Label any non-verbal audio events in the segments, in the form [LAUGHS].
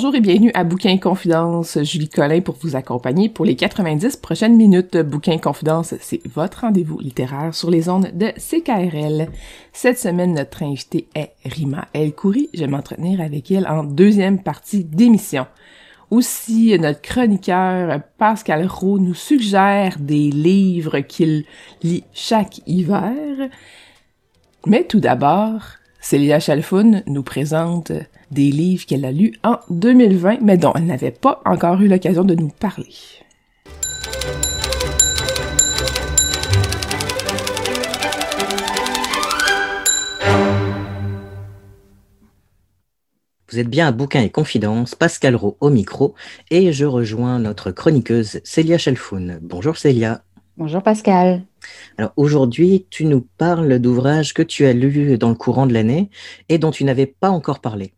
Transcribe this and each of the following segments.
Bonjour et bienvenue à Bouquin Confidence. Julie Collin pour vous accompagner pour les 90 prochaines minutes. Bouquin Confidence, c'est votre rendez-vous littéraire sur les ondes de CKRL. Cette semaine, notre invitée est Rima El Khoury. Je vais m'entretenir avec elle en deuxième partie d'émission. Aussi, notre chroniqueur Pascal Roux nous suggère des livres qu'il lit chaque hiver. Mais tout d'abord, Célia Chalfoun nous présente des livres qu'elle a lus en 2020, mais dont elle n'avait pas encore eu l'occasion de nous parler. Vous êtes bien à Bouquin et Confidence, Pascal Rowe au micro, et je rejoins notre chroniqueuse Célia Chalfoun. Bonjour Célia. Bonjour Pascal. Alors aujourd'hui, tu nous parles d'ouvrages que tu as lus dans le courant de l'année et dont tu n'avais pas encore parlé.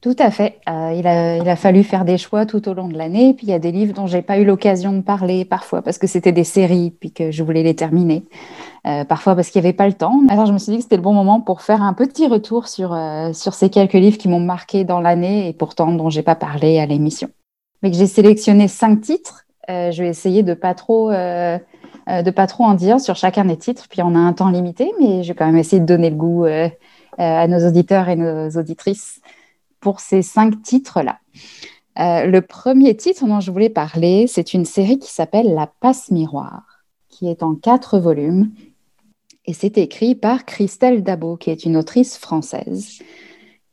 Tout à fait. Euh, il, a, fallu faire des choix tout au long de l'année. Puis il y a des livres dont j'ai pas eu l'occasion de parler parfois parce que c'était des séries puis que je voulais les terminer. Euh, parfois parce qu'il n'y avait pas le temps. Alors je me suis dit que c'était le bon moment pour faire un petit retour sur, euh, sur ces quelques livres qui m'ont marqué dans l'année et pourtant dont j'ai pas parlé à l'émission. Mais que j'ai sélectionné cinq titres. je vais essayer de pas trop de pas trop en dire sur chacun des titres. Puis on a un temps limité, mais je vais quand même essayer de donner le goût à nos auditeurs et nos auditrices pour ces cinq titres-là. Euh, le premier titre dont je voulais parler, c'est une série qui s'appelle La Passe Miroir, qui est en quatre volumes. Et c'est écrit par Christelle Dabo, qui est une autrice française.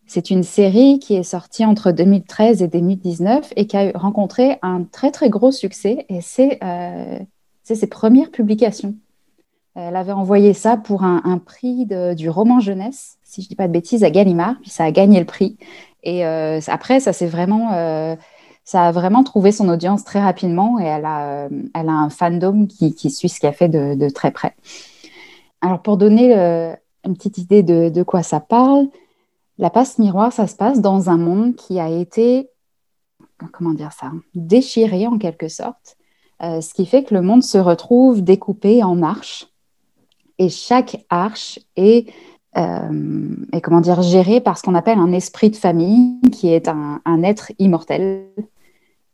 C'est une série qui est sortie entre 2013 et 2019 et qui a rencontré un très très gros succès. Et c'est euh, ses premières publications. Elle avait envoyé ça pour un, prix du roman jeunesse, si je ne dis pas de bêtises, à Gallimard, puis ça a gagné le prix. Et euh, après, ça vraiment, euh, ça a vraiment trouvé son audience très rapidement et elle a, euh, elle a un fandom qui, suit ce qu'elle fait de, très près. Alors, pour donner une petite idée de, de, quoi ça parle, la passe miroir, ça se passe dans un monde qui a été, comment dire ça, déchiré en quelque sorte, ce qui fait que le monde se retrouve découpé en arches et chaque arche est euh, comment dire, géré par ce qu'on appelle un esprit de famille, qui est un, être immortel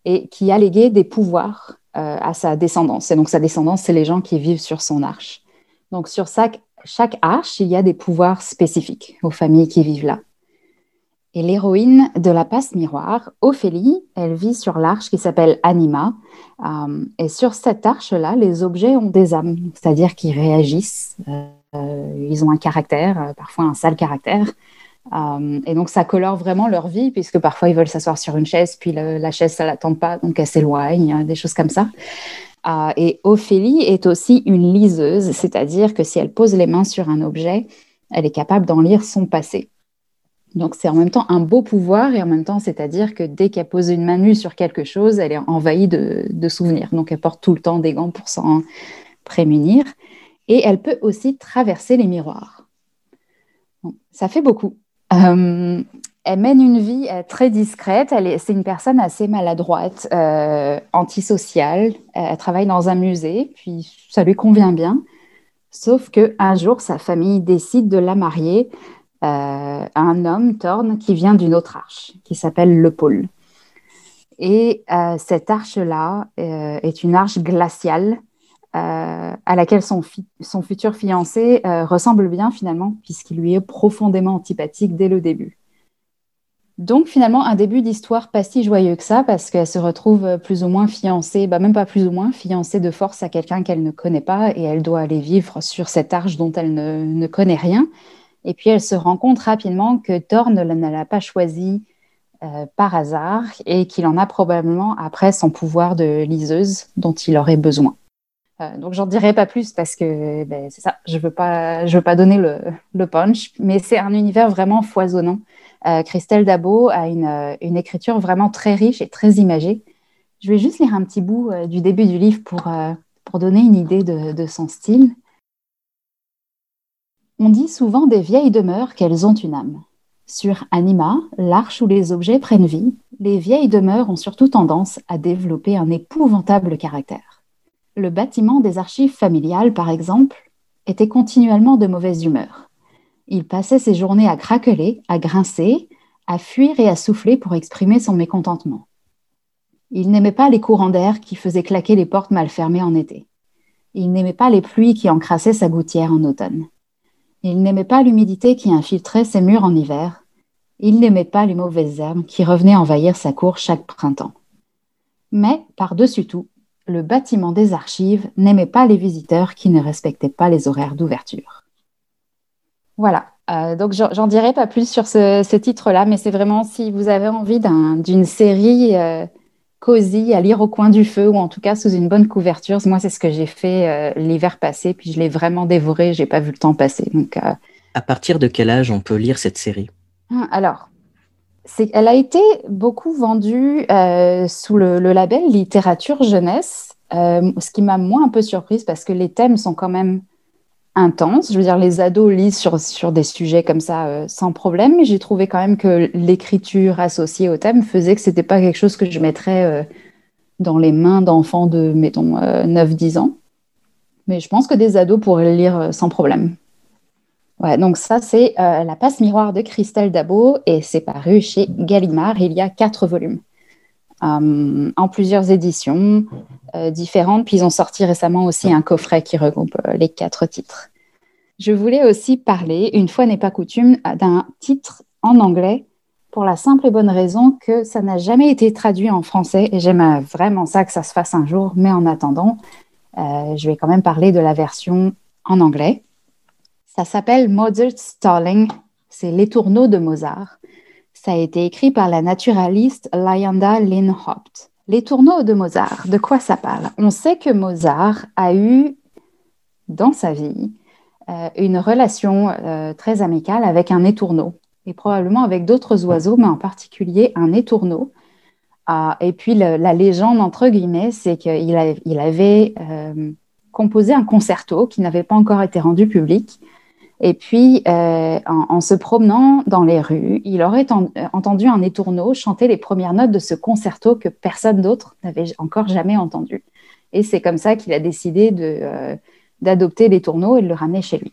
et qui a légué des pouvoirs euh, à sa descendance. Et donc sa descendance, c'est les gens qui vivent sur son arche. Donc sur chaque arche, il y a des pouvoirs spécifiques aux familles qui vivent là. Et l'héroïne de la passe miroir, Ophélie, elle vit sur l'arche qui s'appelle Anima. Euh, et sur cette arche-là, les objets ont des âmes, c'est-à-dire qu'ils réagissent. Euh, ils ont un caractère, euh, parfois un sale caractère. Et donc, ça colore vraiment leur vie, puisque parfois, ils veulent s'asseoir sur une chaise, puis la chaise, ça l'attend pas, donc elle s'éloigne, des choses comme ça. et Ophélie est aussi une liseuse, c'est-à-dire que si elle pose les mains sur un objet, elle est capable d'en lire son passé. Donc, c'est en même temps un beau pouvoir, et en même temps, c'est-à-dire que dès qu'elle pose une main nue sur quelque chose, elle est envahie de, de souvenirs. Donc, elle porte tout le temps des gants pour s'en prémunir et elle peut aussi traverser les miroirs. ça fait beaucoup. Euh, elle mène une vie euh, très discrète. C'est une personne assez maladroite, euh, antisociale. Elle travaille dans un musée, puis ça lui convient bien. Sauf qu'un jour, sa famille décide de la marier un homme, Thorne, qui vient d'une autre arche, qui s'appelle Le Pôle. Et cette arche-là est une arche glaciale à laquelle son, son futur fiancé ressemble bien finalement, puisqu'il lui est profondément antipathique dès le début. Donc finalement, un début d'histoire pas si joyeux que ça, parce qu'elle se retrouve plus ou moins fiancée, bah même pas plus ou moins, fiancée de force à quelqu'un qu'elle ne connaît pas, et elle doit aller vivre sur cette arche dont elle ne, connaît rien. Et puis elle se rend compte rapidement que Thor ne, l'a pas choisi euh, par hasard, et qu'il en a probablement après son pouvoir de liseuse dont il aurait besoin. Euh, donc j'en dirai pas plus parce que ben, c'est ça, je veux pas, je veux pas donner le, punch, mais c'est un univers vraiment foisonnant euh, Christelle Dabo a euh, une, écriture vraiment très riche et très imagée. Je vais juste lire un petit bout du début du livre pour, pour donner une idée de, son style. On dit souvent des vieilles demeures qu'elles ont une âme. Sur Anima, l'arche où les objets prennent vie, les vieilles demeures ont surtout tendance à développer un épouvantable caractère. Le bâtiment des archives familiales, par exemple, était continuellement de mauvaise humeur. Il passait ses journées à craqueler, à grincer, à fuir et à souffler pour exprimer son mécontentement. Il n'aimait pas les courants d'air qui faisaient claquer les portes mal fermées en été. Il n'aimait pas les pluies qui encrassaient sa gouttière en automne. Il n'aimait pas l'humidité qui infiltrait ses murs en hiver. Il n'aimait pas les mauvaises herbes qui revenaient envahir sa cour chaque printemps. Mais, par-dessus tout, le bâtiment des archives n'aimait pas les visiteurs qui ne respectaient pas les horaires d'ouverture. Voilà. Euh, donc, j'en dirai pas plus sur ce, titre-là, mais c'est vraiment si vous avez envie d'une série euh, cosy à lire au coin du feu ou en tout cas sous une bonne couverture. Moi, c'est ce que j'ai fait euh, l'hiver passé, puis je l'ai vraiment dévoré. J'ai pas vu le temps passer. Donc, à partir de quel âge on peut lire cette série? Ah, Alors, elle a été beaucoup vendue sous le, le, label littérature jeunesse, ce qui m'a moins un peu surprise parce que les thèmes sont quand même intense. Je veux dire, les ados lisent sur, sur des sujets comme ça euh, sans problème, mais j'ai trouvé quand même que l'écriture associée au thème faisait que c'était pas quelque chose que je mettrais euh, dans les mains d'enfants de, mettons, 9-10 euh, ans. Mais je pense que des ados pourraient le lire sans problème. Ouais, donc ça, c'est La passe miroir de Christelle Dabo et c'est paru chez Gallimard. Il y a quatre volumes. En plusieurs éditions. Euh, différentes. Puis ils ont sorti récemment aussi un coffret qui regroupe euh, les quatre titres. Je voulais aussi parler, une fois n'est pas coutume, d'un titre en anglais pour la simple et bonne raison que ça n'a jamais été traduit en français et j'aime vraiment ça que ça se fasse un jour. Mais en attendant, euh, je vais quand même parler de la version en anglais. Ça s'appelle Mozart's Stalling, c'est Les tourneaux de Mozart. Ça a été écrit par la naturaliste Lyanda Lynn Hopt. Les tourneaux de Mozart, de quoi ça parle? On sait que Mozart a eu dans sa vie euh, une relation euh, très amicale avec un étourneau et probablement avec d'autres oiseaux, mais en particulier un étourneau. Ah, et puis la légende, entre guillemets, c'est qu'il avait euh, composé un concerto qui n'avait pas encore été rendu public et puis, euh, en, se promenant dans les rues, il aurait entendu un étourneau chanter les premières notes de ce concerto que personne d'autre n'avait encore jamais entendu. Et c'est comme ça qu'il a décidé euh, d'adopter l'étourneau et de le ramener chez lui.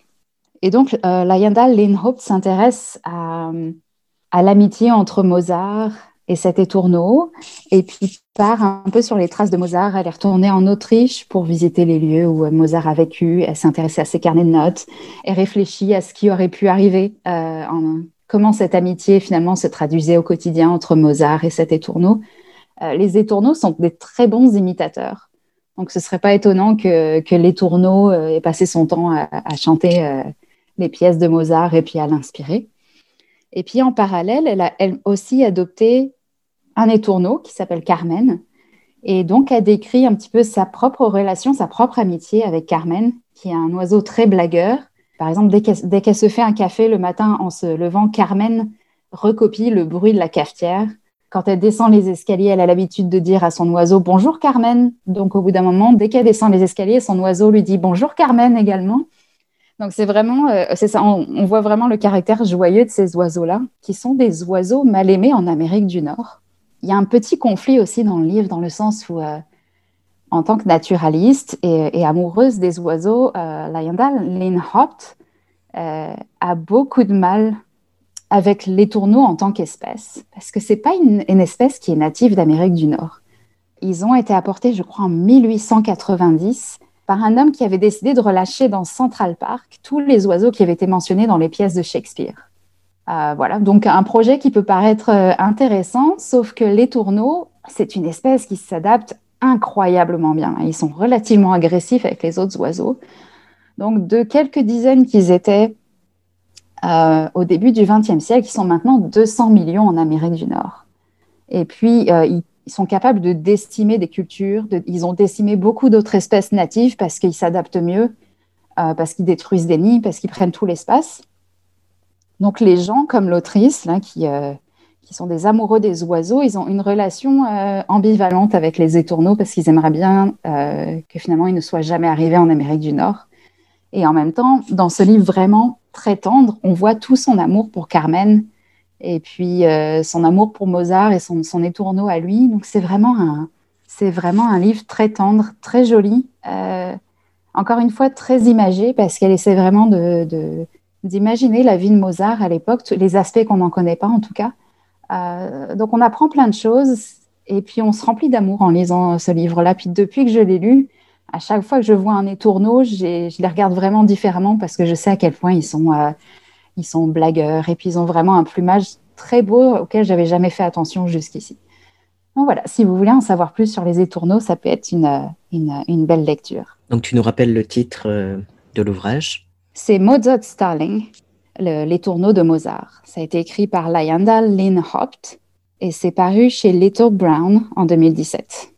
Et donc, euh, Lynhope s'intéresse à l'amitié entre Mozart et cet étourneau, et puis part un peu sur les traces de Mozart. Elle est retournée en Autriche pour visiter les lieux où Mozart a vécu. Elle s'intéressait à ses carnets de notes. Elle réfléchit à ce qui aurait pu arriver, euh, en, comment cette amitié finalement se traduisait au quotidien entre Mozart et cet étourneau. Euh, les étourneaux sont des très bons imitateurs. Donc ce serait pas étonnant que, que l'étourneau euh, ait passé son temps à chanter les pièces de Mozart et puis à l'inspirer. Et puis en parallèle, elle a elle aussi adopté un étourneau qui s'appelle Carmen. Et donc, elle décrit un petit peu sa propre relation, sa propre amitié avec Carmen, qui est un oiseau très blagueur. Par exemple, dès qu'elle se fait un café le matin en se levant, Carmen recopie le bruit de la cafetière. Quand elle descend les escaliers, elle a l'habitude de dire à son oiseau Bonjour Carmen. Donc, au bout d'un moment, dès qu'elle descend les escaliers, son oiseau lui dit Bonjour Carmen également. Donc c'est vraiment, euh, ça, on, voit vraiment le caractère joyeux de ces oiseaux-là, qui sont des oiseaux mal aimés en Amérique du Nord. Il y a un petit conflit aussi dans le livre, dans le sens où, euh, en tant que naturaliste et, amoureuse des oiseaux, euh, Lynn Hopt euh, a beaucoup de mal avec les tourneaux en tant qu'espèce, parce que c'est pas une, espèce qui est native d'Amérique du Nord. Ils ont été apportés, je crois, en 1890 par un homme qui avait décidé de relâcher dans Central Park tous les oiseaux qui avaient été mentionnés dans les pièces de Shakespeare. Euh, voilà, donc un projet qui peut paraître euh, intéressant, sauf que les tourneaux, c'est une espèce qui s'adapte incroyablement bien. Ils sont relativement agressifs avec les autres oiseaux. Donc, de quelques dizaines qu'ils étaient euh, au début du XXe siècle, ils sont maintenant 200 millions en Amérique du Nord. Et puis, ils, sont capables de décimer des cultures. ils ont décimé beaucoup d'autres espèces natives parce qu'ils s'adaptent mieux, euh, parce qu'ils détruisent des nids, parce qu'ils prennent tout l'espace. Donc, les gens comme l'autrice, qui, qui sont des amoureux des oiseaux, ils ont une relation ambivalente avec les étourneaux parce qu'ils aimeraient bien que finalement ils ne soient jamais arrivés en Amérique du Nord. Et en même temps, dans ce livre vraiment très tendre, on voit tout son amour pour Carmen et puis euh, son amour pour Mozart et son, étourneau à lui. Donc c'est vraiment un, c'est vraiment un livre très tendre, très joli, euh, encore une fois très imagé parce qu'elle essaie vraiment d'imaginer la vie de Mozart à l'époque, les aspects qu'on n'en connaît pas en tout cas. Euh, donc on apprend plein de choses et puis on se remplit d'amour en lisant ce livre-là. Puis depuis que je l'ai lu, à chaque fois que je vois un étourneau, je les regarde vraiment différemment parce que je sais à quel point ils sont, ils sont blagueurs et puis ils ont vraiment un plumage très beau auquel j'avais jamais fait attention jusqu'ici. Donc voilà, si vous voulez en savoir plus sur les étourneaux, ça peut être une, une, belle lecture. Donc tu nous rappelles le titre euh, de l'ouvrage? C'est Mozart Starling, l'étourneau de Mozart. Ça a été écrit par Lyanda Lynn Hopt et c'est paru chez Little Brown en 2017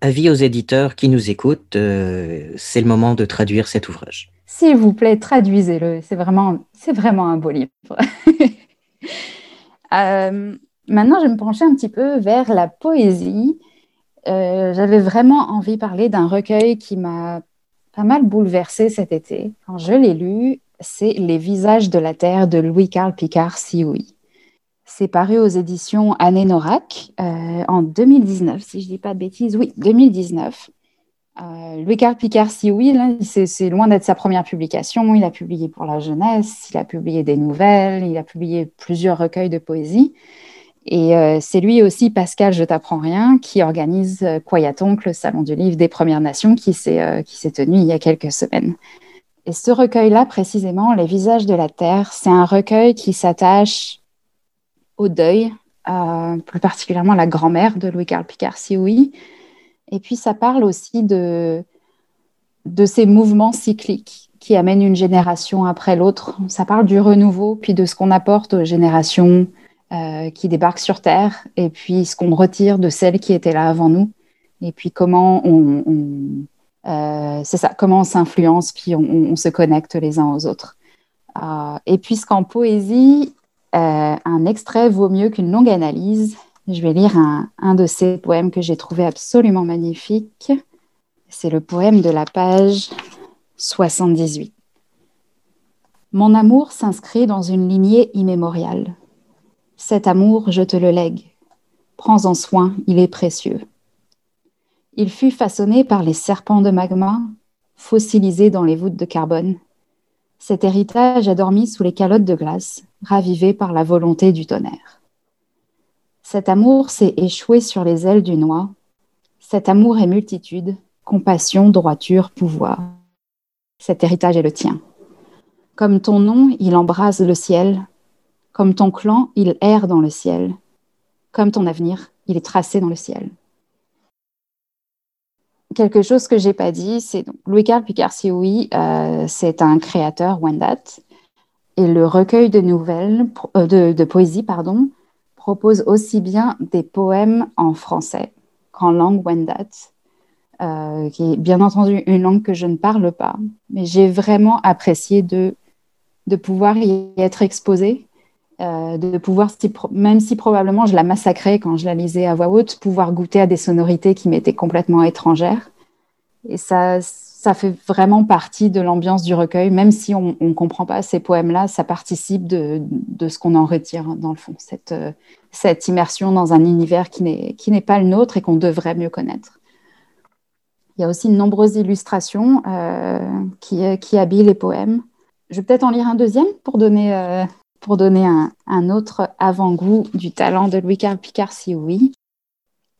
avis aux éditeurs qui nous écoutent, euh, c'est le moment de traduire cet ouvrage. S'il vous plaît, traduisez-le. C'est vraiment, c'est vraiment un beau livre. [LAUGHS] Euh, maintenant, je vais me pencher un petit peu vers la poésie. Euh, j'avais vraiment envie de parler d'un recueil qui m'a pas mal bouleversée cet été. Quand je l'ai lu, c'est Les visages de la terre de Louis-Carl Picard Sioui. C'est paru aux éditions Anne Norac euh, en 2019, si je ne dis pas de bêtises. Oui, 2019. Euh, Louis-Carl Picard, si oui, c'est loin d'être sa première publication. Il a publié pour la jeunesse, il a publié des nouvelles, il a publié plusieurs recueils de poésie. Et euh, c'est lui aussi, Pascal Je t'apprends rien, qui organise Quayatonc, le Salon du Livre des Premières Nations, qui s'est tenu il y a quelques semaines. Et ce recueil-là, précisément, Les visages de la Terre, c'est un recueil qui s'attache au deuil, plus particulièrement la grand-mère de Louis-Carl Picard Sioui. Et puis ça parle aussi de, de ces mouvements cycliques qui amènent une génération après l'autre. Ça parle du renouveau, puis de ce qu'on apporte aux générations euh, qui débarquent sur Terre, et puis ce qu'on retire de celles qui étaient là avant nous, et puis comment on, euh, ça, comment on s'influence, puis on, se connecte les uns aux autres. Euh, et puisqu'en poésie, euh, un extrait vaut mieux qu'une longue analyse. Je vais lire un, de ces poèmes que j'ai trouvé absolument magnifique. C'est le poème de la page 78. Mon amour s'inscrit dans une lignée immémoriale. Cet amour, je te le lègue. Prends-en soin, il est précieux. Il fut façonné par les serpents de magma, fossilisé dans les voûtes de carbone. Cet héritage a dormi sous les calottes de glace, ravivé par la volonté du tonnerre. Cet amour s'est échoué sur les ailes du noix. Cet amour est multitude, compassion, droiture, pouvoir. Cet héritage est le tien. Comme ton nom, il embrase le ciel. Comme ton clan, il erre dans le ciel. Comme ton avenir, il est tracé dans le ciel quelque chose que j'ai pas dit, c'est Louis-Carl Picard-Sioui, euh, c'est un créateur Wendat, et le recueil de nouvelles, euh, de, poésie, pardon, propose aussi bien des poèmes en français qu'en langue Wendat, euh, qui est bien entendu une langue que je ne parle pas, mais j'ai vraiment apprécié de, de pouvoir y être exposée euh, de pouvoir, même si probablement je la massacrais quand je la lisais à voix haute, pouvoir goûter à des sonorités qui m'étaient complètement étrangères. Et ça, ça fait vraiment partie de l'ambiance du recueil, même si on ne comprend pas ces poèmes-là, ça participe de, ce qu'on en retire dans le fond, cette, euh, cette immersion dans un univers qui n'est pas le nôtre et qu'on devrait mieux connaître. Il y a aussi de nombreuses illustrations euh, qui, habillent les poèmes. Je vais peut-être en lire un deuxième pour donner pour donner un, autre avant-goût du talent de Louis-Carl Picard, si oui.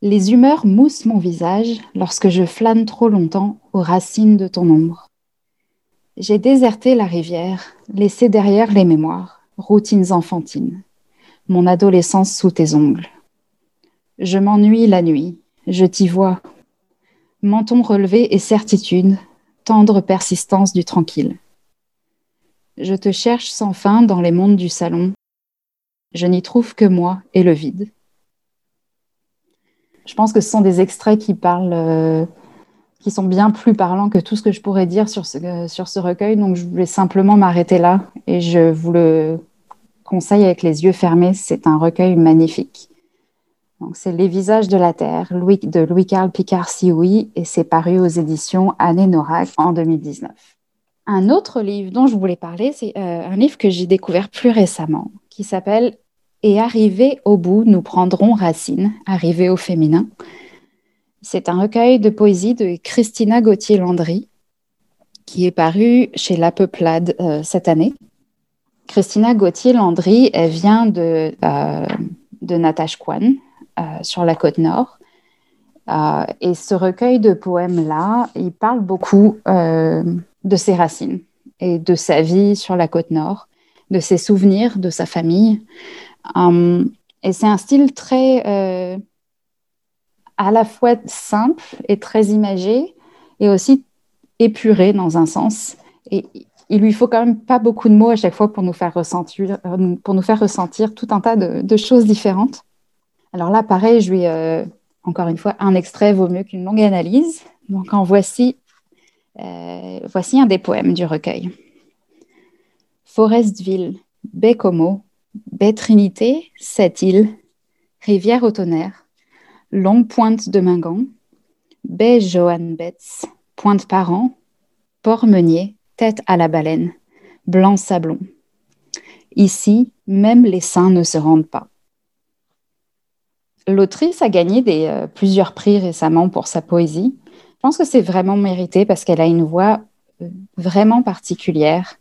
Les humeurs moussent mon visage lorsque je flâne trop longtemps aux racines de ton ombre. J'ai déserté la rivière, laissé derrière les mémoires, routines enfantines, mon adolescence sous tes ongles. Je m'ennuie la nuit, je t'y vois. Menton relevé et certitude, tendre persistance du tranquille. Je te cherche sans fin dans les mondes du salon. Je n'y trouve que moi et le vide. Je pense que ce sont des extraits qui parlent, euh, qui sont bien plus parlants que tout ce que je pourrais dire sur ce, sur ce recueil. Donc, je voulais simplement m'arrêter là et je vous le conseille avec les yeux fermés. C'est un recueil magnifique. Donc, c'est Les visages de la Terre de Louis-Carl Picard-Sioui et c'est paru aux éditions Anne Norac en 2019. Un autre livre dont je voulais parler, c'est euh, un livre que j'ai découvert plus récemment, qui s'appelle Et arrivé au bout, nous prendrons racine, arrivé au féminin. C'est un recueil de poésie de Christina Gauthier-Landry, qui est paru chez La Peuplade euh, cette année. Christina Gauthier-Landry, vient de, euh, de Natasha Kwan, sur la côte nord. et ce recueil de poèmes-là, il parle beaucoup de ses racines et de sa vie sur la côte nord, de ses souvenirs, de sa famille. Hum, et c'est un style très euh, à la fois simple et très imagé et aussi épuré dans un sens. Et il lui faut quand même pas beaucoup de mots à chaque fois pour nous faire ressentir, pour nous faire ressentir tout un tas de, choses différentes. Alors là, pareil, je lui, euh, encore une fois, un extrait vaut mieux qu'une longue analyse. Donc en voici euh, voici un des poèmes du recueil. Forestville, baie Como, baie Trinité, cette île, rivière au tonnerre, longue pointe de Mingan, baie Johan Betts, pointe Parent, port Meunier, tête à la baleine, blanc sablon. Ici, même les saints ne se rendent pas. L'autrice a gagné euh, plusieurs prix récemment pour sa poésie, je pense que c'est vraiment mérité parce qu'elle a une voix euh, vraiment particulière.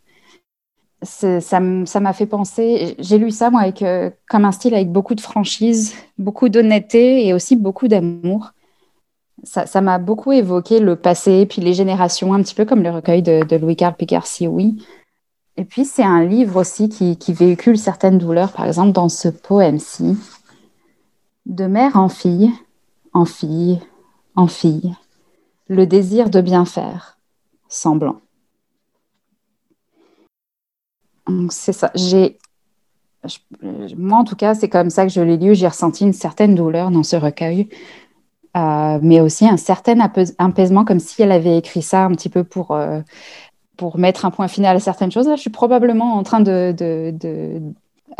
Ça m'a fait penser, j'ai lu ça moi avec, euh, comme un style avec beaucoup de franchise, beaucoup d'honnêteté et aussi beaucoup d'amour. Ça m'a beaucoup évoqué le passé, puis les générations, un petit peu comme le recueil de, Louis-Carl Picard-Sioui. Et puis c'est un livre aussi qui véhicule certaines douleurs, par exemple dans ce poème-ci. De mère en fille, en fille, en fille le désir de bien faire, semblant. C'est ça. J'ai, moi, en tout cas, c'est comme ça que je l'ai lu. J'ai ressenti une certaine douleur dans ce recueil, euh, mais aussi un certain apaisement, comme si elle avait écrit ça un petit peu pour, euh, pour mettre un point final à certaines choses. Là, je suis probablement en train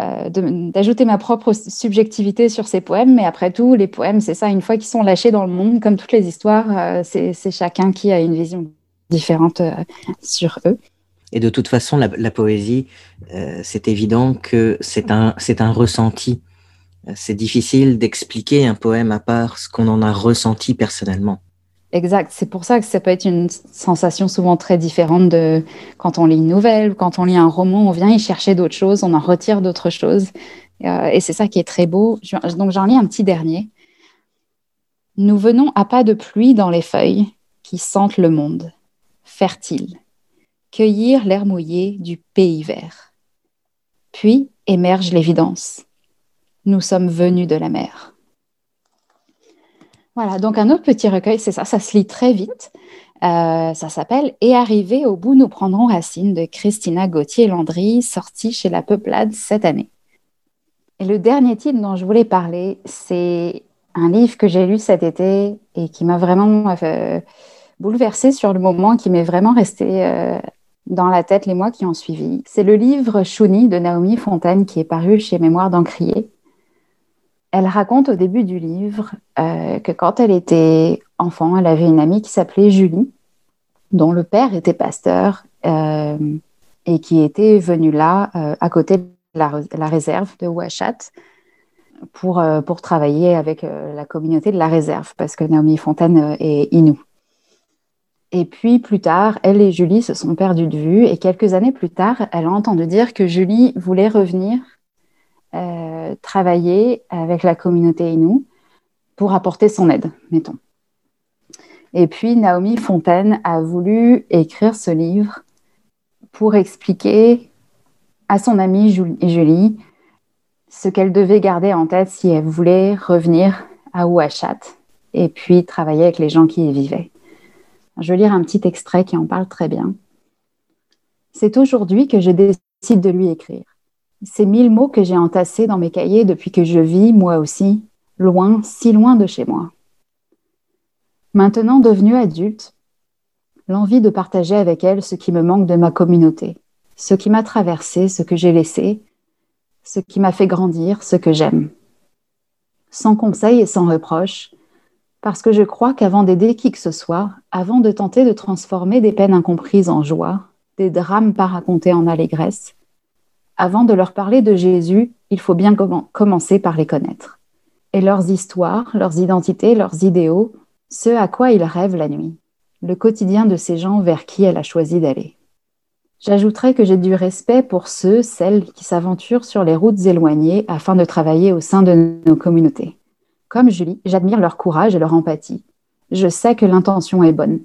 euh, d'ajouter ma propre subjectivité sur ces poèmes, mais après tout, les poèmes, c'est ça, une fois qu'ils sont lâchés dans le monde, comme toutes les histoires, euh, c'est chacun qui a une vision différente euh, sur eux. Et de toute façon, la, poésie, c'est évident que c'est un, un ressenti. C'est difficile d'expliquer un poème à part ce qu'on en a ressenti personnellement. Exact. C'est pour ça que ça peut être une sensation souvent très différente de quand on lit une nouvelle, quand on lit un roman, on vient y chercher d'autres choses, on en retire d'autres choses. Euh, et c'est ça qui est très beau. Donc j'en lis un petit dernier. Nous venons à pas de pluie dans les feuilles qui sentent le monde, fertile, cueillir l'air mouillé du pays vert. Puis émerge l'évidence. Nous sommes venus de la mer. Voilà, donc un autre petit recueil, c'est ça, ça se lit très vite. Euh, ça s'appelle Et arrivé au bout, nous prendrons racine de Christina Gauthier-Landry, sorti chez La Peuplade cette année. Et le dernier titre dont je voulais parler, c'est un livre que j'ai lu cet été et qui m'a vraiment euh, bouleversée sur le moment, qui m'est vraiment resté euh, dans la tête les mois qui ont suivi. C'est le livre Chouni de Naomi Fontaine qui est paru chez Mémoire d'Encrier elle raconte au début du livre euh, que quand elle était enfant, elle avait une amie qui s'appelait Julie, dont le père était pasteur euh, et qui était venue là, euh, à côté de la, réserve de Ouachat, pour, pour travailler avec la communauté de la réserve, parce que Naomi Fontaine est Inou. Et puis plus tard, elle et Julie se sont perdues de vue et quelques années plus tard, elle a entendu dire que Julie voulait revenir euh, travailler avec la communauté Innu pour apporter son aide, mettons. Et puis Naomi Fontaine a voulu écrire ce livre pour expliquer à son amie Julie ce qu'elle devait garder en tête si elle voulait revenir à Ouachat et puis travailler avec les gens qui y vivaient. Je vais lire un petit extrait qui en parle très bien. C'est aujourd'hui que je décide de lui écrire. Ces mille mots que j'ai entassés dans mes cahiers depuis que je vis, moi aussi, loin, si loin de chez moi. Maintenant devenue adulte, l'envie de partager avec elle ce qui me manque de ma communauté, ce qui m'a traversé, ce que j'ai laissé, ce qui m'a fait grandir, ce que j'aime. Sans conseil et sans reproche, parce que je crois qu'avant d'aider qui que ce soit, avant de tenter de transformer des peines incomprises en joie, des drames pas racontés en allégresse, avant de leur parler de Jésus, il faut bien commencer par les connaître. Et leurs histoires, leurs identités, leurs idéaux, ce à quoi ils rêvent la nuit, le quotidien de ces gens vers qui elle a choisi d'aller. J'ajouterai que j'ai du respect pour ceux, celles qui s'aventurent sur les routes éloignées afin de travailler au sein de nos communautés. Comme Julie, j'admire leur courage et leur empathie. Je sais que l'intention est bonne,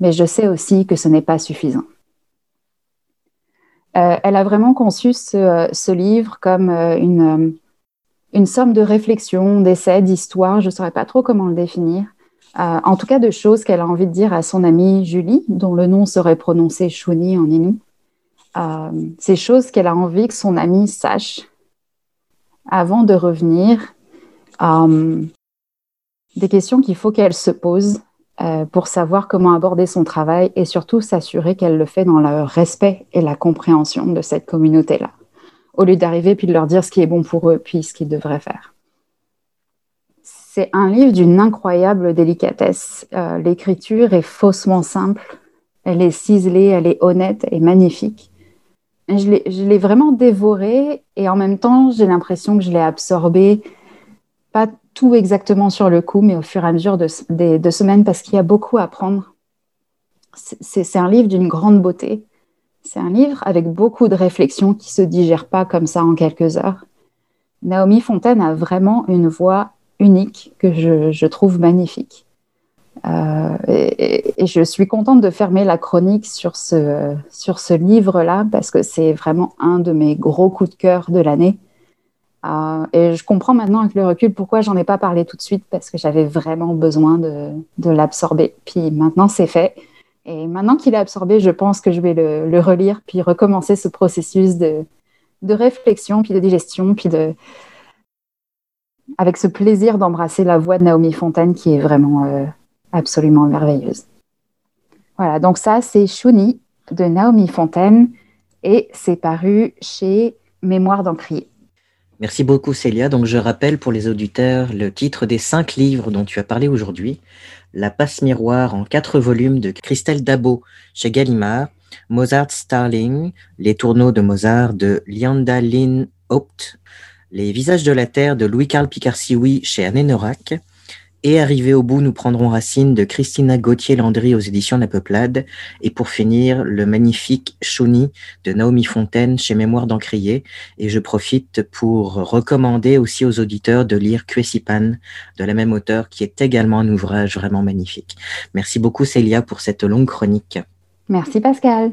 mais je sais aussi que ce n'est pas suffisant. Euh, elle a vraiment conçu ce, livre comme euh, une, une, somme de réflexions, d'essais, d'histoires, je ne saurais pas trop comment le définir, euh, en tout cas de choses qu'elle a envie de dire à son amie Julie, dont le nom serait prononcé Shuni en Innu. ces choses qu'elle a envie que son amie sache avant de revenir euh, des questions qu'il faut qu'elle se pose euh, pour savoir comment aborder son travail et surtout s'assurer qu'elle le fait dans le respect et la compréhension de cette communauté-là, au lieu d'arriver puis de leur dire ce qui est bon pour eux puis ce qu'ils devraient faire. C'est un livre d'une incroyable délicatesse. Euh, l'écriture est faussement simple, elle est ciselée, elle est honnête et magnifique. Je l'ai vraiment dévoré et en même temps, j'ai l'impression que je l'ai absorbé pas tout exactement sur le coup, mais au fur et à mesure de, semaines, parce qu'il y a beaucoup à apprendre. C'est un livre d'une grande beauté. C'est un livre avec beaucoup de réflexions qui se digèrent pas comme ça en quelques heures. Naomi Fontaine a vraiment une voix unique que je, trouve magnifique. Euh, et, je suis contente de fermer la chronique sur ce, sur ce livre-là parce que c'est vraiment un de mes gros coups de cœur de l'année. Euh, et je comprends maintenant avec le recul pourquoi j'en ai pas parlé tout de suite parce que j'avais vraiment besoin de, l'absorber. Puis maintenant c'est fait. Et maintenant qu'il est absorbé, je pense que je vais le, relire puis recommencer ce processus de, de, réflexion puis de digestion puis de avec ce plaisir d'embrasser la voix de Naomi Fontaine qui est vraiment euh, absolument merveilleuse. Voilà, donc ça c'est Shuni de Naomi Fontaine et c'est paru chez Mémoire d'Encrier. Merci beaucoup Célia. Donc je rappelle pour les auditeurs le titre des cinq livres dont tu as parlé aujourd'hui. La passe miroir en quatre volumes de Christelle Dabo chez Gallimard, Mozart Starling, Les tourneaux de Mozart de Lianda Lynn Haupt, Les visages de la terre de Louis-Carl Picard-Sioui chez Anne Norac, et arrivé au bout, nous prendrons racine de Christina Gauthier-Landry aux éditions La Peuplade. Et pour finir, le magnifique Chouni de Naomi Fontaine chez Mémoire d'Encrier. Et je profite pour recommander aussi aux auditeurs de lire Cuesipan de la même auteur qui est également un ouvrage vraiment magnifique. Merci beaucoup Célia pour cette longue chronique. Merci Pascal.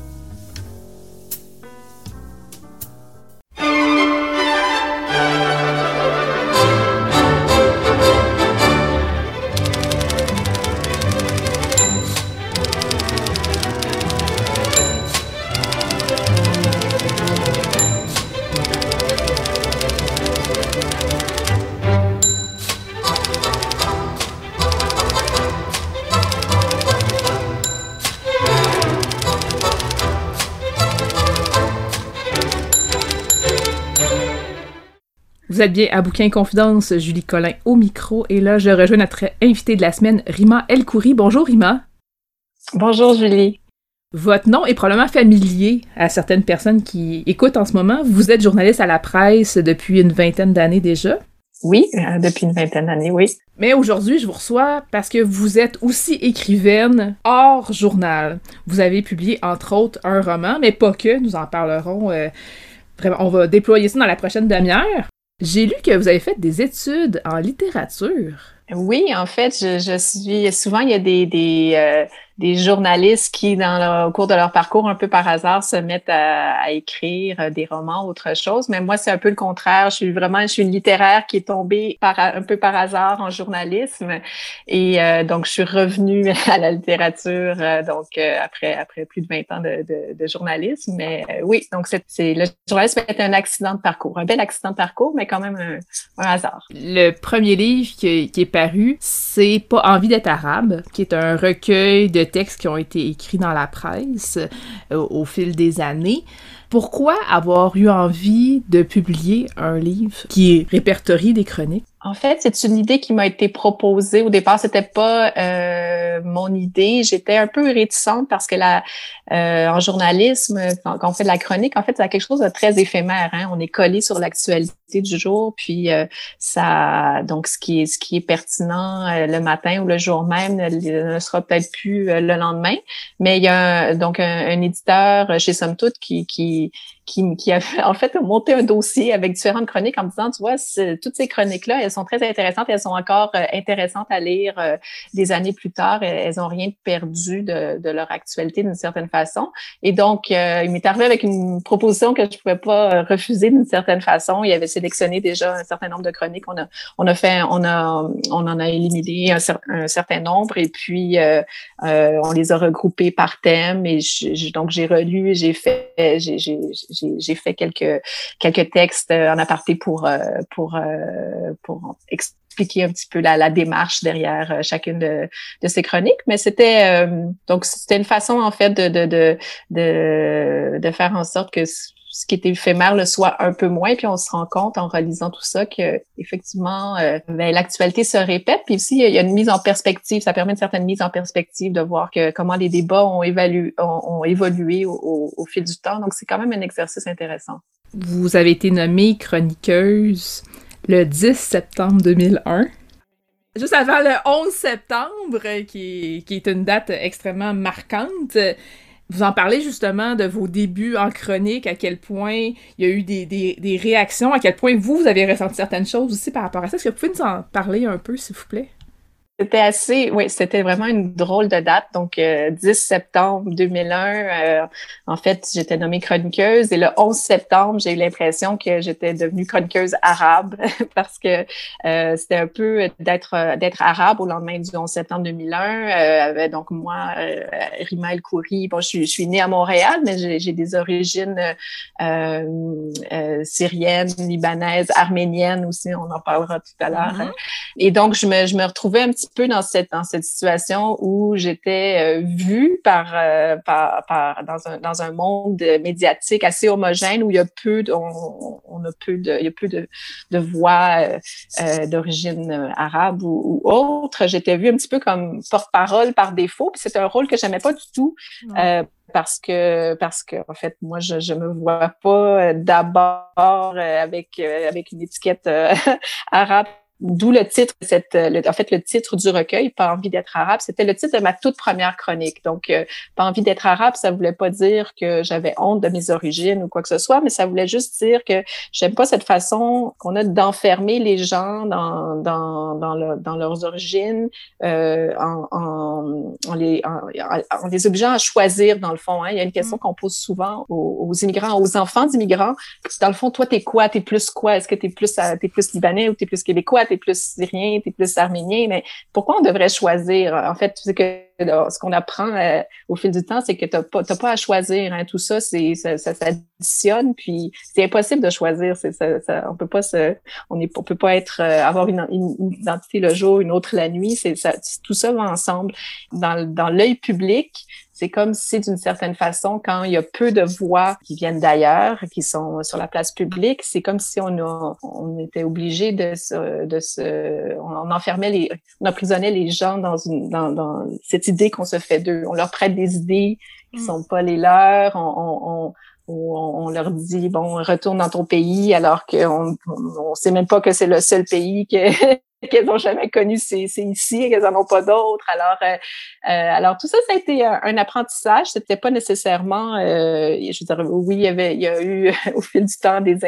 Vous êtes bien à Bouquin Confidence, Julie Collin au micro. Et là, je rejoins notre invitée de la semaine, Rima Elkouri. Bonjour Rima. Bonjour Julie. Votre nom est probablement familier à certaines personnes qui écoutent en ce moment. Vous êtes journaliste à la presse depuis une vingtaine d'années déjà. Oui, euh, depuis une vingtaine d'années, oui. Mais aujourd'hui, je vous reçois parce que vous êtes aussi écrivaine hors journal. Vous avez publié entre autres un roman, mais pas que, nous en parlerons. Euh, vraiment, on va déployer ça dans la prochaine demi-heure. J'ai lu que vous avez fait des études en littérature. Oui, en fait, je, je suis souvent il y a des, des euh, des journalistes qui, dans au cours de leur parcours, un peu par hasard, se mettent à, écrire euh, des romans, autre chose. Mais moi, c'est un peu le contraire. Je suis vraiment, je suis une littéraire qui est tombée par, un peu par hasard en journalisme. Et euh, donc, je suis revenue [LAUGHS] à la littérature, euh, donc après après plus de 20 ans de, de, journalisme. Mais oui, donc c'est le journalisme est un accident de parcours, un bel accident de parcours, mais quand même un, un hasard. Le premier livre qui, qui est paru, c'est Pas envie d'être arabe, qui est un recueil de textes qui ont été écrits dans la presse euh, au fil des années. Pourquoi avoir eu envie de publier un livre qui répertorie des chroniques? En fait, c'est une idée qui m'a été proposée. Au départ, c'était pas euh, mon idée. J'étais un peu réticente parce que la, euh, en journalisme, quand, on fait de la chronique, en fait, c'est quelque chose de très éphémère. Hein? On est collé sur l'actualité du jour, puis euh, ça, donc ce qui est ce qui est pertinent euh, le matin ou le jour même ne, sera peut-être plus euh, le lendemain. Mais il y a donc un, éditeur chez Somme Toute qui, qui qui, qui, a en fait monté un dossier avec différentes chroniques en me disant, tu vois, toutes ces chroniques-là, elles sont très intéressantes, elles sont encore intéressantes à lire des années plus tard. Elles n'ont rien perdu de, de leur actualité d'une certaine façon et donc, euh, il m'est arrivé avec une proposition que je pouvais pas euh, refuser d'une certaine façon. Il avait sélectionné déjà un certain nombre de chroniques. On a, on a fait, on a, on en a éliminé un, certain nombre et puis euh, on les a regroupés par thème. Et donc, j'ai relu, j'ai fait, j'ai fait quelques quelques textes en aparté pour pour pour expliquer un petit peu la, la démarche derrière euh, chacune de, de, ces chroniques. Mais c'était euh, donc c'était une façon en fait de, de, de, de faire en sorte que ce qui était éphémère le soit un peu moins, puis on se rend compte en relisant tout ça que effectivement euh, ben, l'actualité se répète, puis aussi il y a une mise en perspective, ça permet une certaine mise en perspective de voir que comment les débats ont, évolué au, fil du temps. Donc c'est quand même un exercice intéressant. Vous avez été nommée chroniqueuse le 10 septembre 2001. Juste avant le 11 septembre, qui est une date extrêmement marquante, vous en parlez justement de vos débuts en chronique, à quel point il y a eu des, réactions, à quel point vous, vous avez ressenti certaines choses aussi par rapport à ça. Est-ce que vous pouvez nous en parler un peu, s'il vous plaît? C'était assez, oui, c'était vraiment une drôle de date. Donc, 10 euh, septembre 2001, euh, en fait, j'étais nommée chroniqueuse et le 11 septembre, j'ai eu l'impression que j'étais devenue chroniqueuse arabe [LAUGHS] parce que euh, c'était un peu d'être d'être arabe au lendemain du 11 septembre 2001. donc, moi, Rima El Kouri, bon, je suis, je suis née à Montréal, mais j'ai des origines syriennes, libanaises, arméniennes aussi, on en parlera tout à l'heure. Mm-hmm. Et donc, je me, je me retrouvais un petit peu dans cette dans cette situation où j'étais euh, vue par, euh, par, par dans un dans un monde médiatique assez homogène où il y a peu de, on, on a peu de il y a peu de de voix euh, d'origine arabe ou, ou autre. J'étais vue un petit peu comme porte-parole par défaut. Puis c'est un rôle que j'aimais pas du tout. parce que parce que en fait moi je je me vois pas d'abord avec avec une étiquette [LAUGHS] arabe D'où le titre, cette, le, en fait, le titre du recueil, Pas envie d'être arabe, c'était le titre de ma toute première chronique. Donc, euh, Pas envie d'être arabe, ça voulait pas dire que j'avais honte de mes origines ou quoi que ce soit, mais ça voulait juste dire que j'aime pas cette façon qu'on a d'enfermer les gens dans, dans, dans, le, dans leurs origines euh, en, en, les, en, les obligeant à choisir, dans le fond. Hein. Il y a une question mm. qu'on pose souvent aux, aux, immigrants, aux enfants d'immigrants. Dans le fond, toi, t'es quoi? T'es plus quoi? Est-ce que t'es plus, t'es plus libanais ou t'es plus québécois? t'es plus syrien, t'es plus arménien, mais pourquoi on devrait choisir? En fait, c'est que ce qu'on apprend euh, au fil du temps, c'est que t'as pas, pas à choisir. Hein. Tout ça, ça, s'additionne, puis c'est impossible de choisir. On peut pas on est, on peut pas être euh, avoir une, identité le jour, une autre la nuit. Tout ça va ensemble. Dans l'œil public, c'est comme si d'une certaine façon, quand il y a peu de voix qui viennent d'ailleurs, qui sont sur la place publique, c'est comme si on, a, on était obligé de se, de se, on enfermait les, on emprisonnait les gens dans une, dans, dans cette idée qu'on se fait d'eux. On leur prête des idées qui mm. sont pas les leurs. On, on, on, leur dit bon retourne dans ton pays alors qu'on on, sait même pas que c'est le seul pays que qu'elles ont jamais connu, c'est ici, qu'elles en ont pas d'autres. Alors, euh, euh, alors tout ça, ça a été un, apprentissage. C'était pas nécessairement, euh, je veux dire, oui, il y avait, il y a eu [LAUGHS] au fil du temps des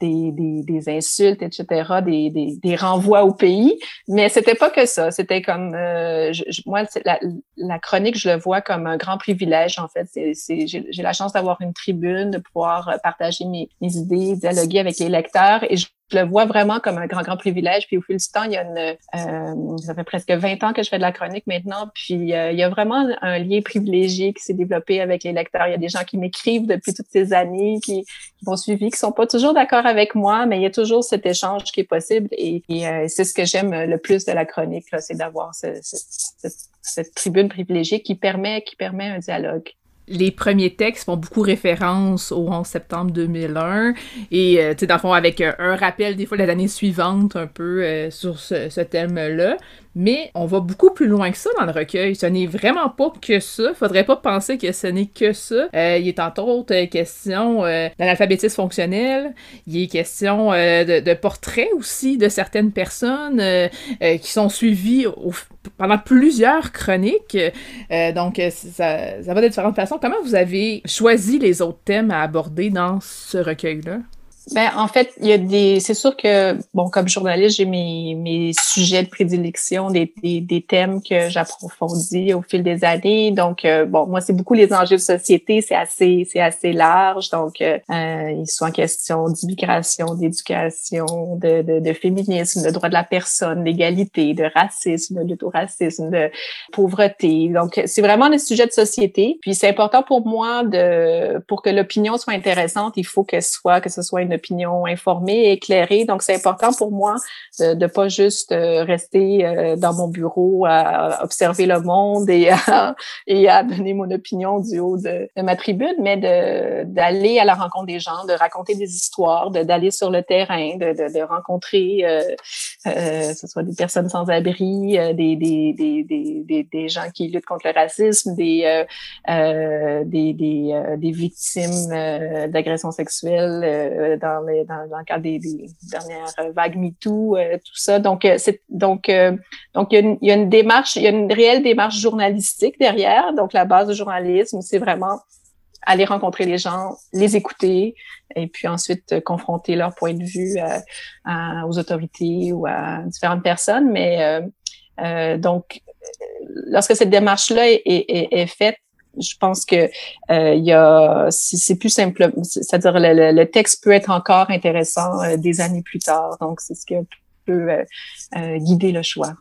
des, des, des insultes, etc., des, des, des, renvois au pays, mais c'était pas que ça. C'était comme, euh, moi, la, la, chronique, je le vois comme un grand privilège, en fait. C'est, j'ai la chance d'avoir une tribune, de pouvoir partager mes, mes idées, dialoguer avec les lecteurs, et je je le vois vraiment comme un grand, grand privilège. Puis au fil du temps, il y a une, euh, ça fait presque 20 ans que je fais de la chronique maintenant. Puis euh, il y a vraiment un lien privilégié qui s'est développé avec les lecteurs. Il y a des gens qui m'écrivent depuis toutes ces années, qui, qui m'ont suivi, qui sont pas toujours d'accord avec moi, mais il y a toujours cet échange qui est possible. Et, euh, c'est ce que j'aime le plus de la chronique, c'est d'avoir ce, cette, cette tribune privilégiée qui permet, qui permet un dialogue les premiers textes font beaucoup référence au 11 septembre 2001 et euh, tu sais dans le fond avec euh, un rappel des fois de l'année suivante un peu euh, sur ce, thème-là mais on va beaucoup plus loin que ça dans le recueil. Ce n'est vraiment pas que ça. Faudrait pas penser que ce n'est que ça. Euh, il est entre autres question d'analphabétisme fonctionnel. Il est question de, de, portraits aussi de certaines personnes qui sont suivies pendant plusieurs chroniques. donc, ça, ça va de différentes façons. Comment vous avez choisi les autres thèmes à aborder dans ce recueil-là? Ben, en fait, il y a des. C'est sûr que, bon, comme journaliste, j'ai mes, mes sujets de prédilection, des, des, des thèmes que j'approfondis au fil des années. Donc, euh, bon, moi, c'est beaucoup les enjeux de société, c'est assez, c'est assez large. Donc, euh, euh ils sont en question d'immigration, d'éducation, de, de, de, féminisme, de droit de la personne, d'égalité, de racisme, de lutte au racisme, de pauvreté. Donc, c'est vraiment des sujets de société. Puis, c'est important pour moi de, pour que l'opinion soit intéressante, il faut qu'elle soit, que ce soit une opinion informée, éclairée. Donc, c'est important pour moi de ne pas juste euh, rester euh, dans mon bureau à observer le monde et à, [LAUGHS] et à donner mon opinion du haut de, ma tribune, mais d'aller à la rencontre des gens, de raconter des histoires, d'aller sur le terrain, de, de, rencontrer, euh, euh, ce soit des personnes sans abri, euh, des, des, des, des, gens qui luttent contre le racisme, des, des, des, des victimes d'agressions sexuelles dans, dans, dans, le cadre des, dernières vagues MeToo, euh, tout ça. Donc, euh, c'est donc euh, donc il y, a une, il y, a une, démarche, il y a une réelle démarche journalistique derrière. Donc, la base du journalisme, c'est vraiment aller rencontrer les gens, les écouter, et puis ensuite confronter leur point de vue aux autorités ou à différentes personnes. Mais euh, donc, lorsque cette démarche-là est, est, est, faite, je pense que euh, il y a c'est plus simple c'est-à-dire le, le, texte peut être encore intéressant euh, des années plus tard. Donc c'est ce qui peut euh, euh, guider le choix.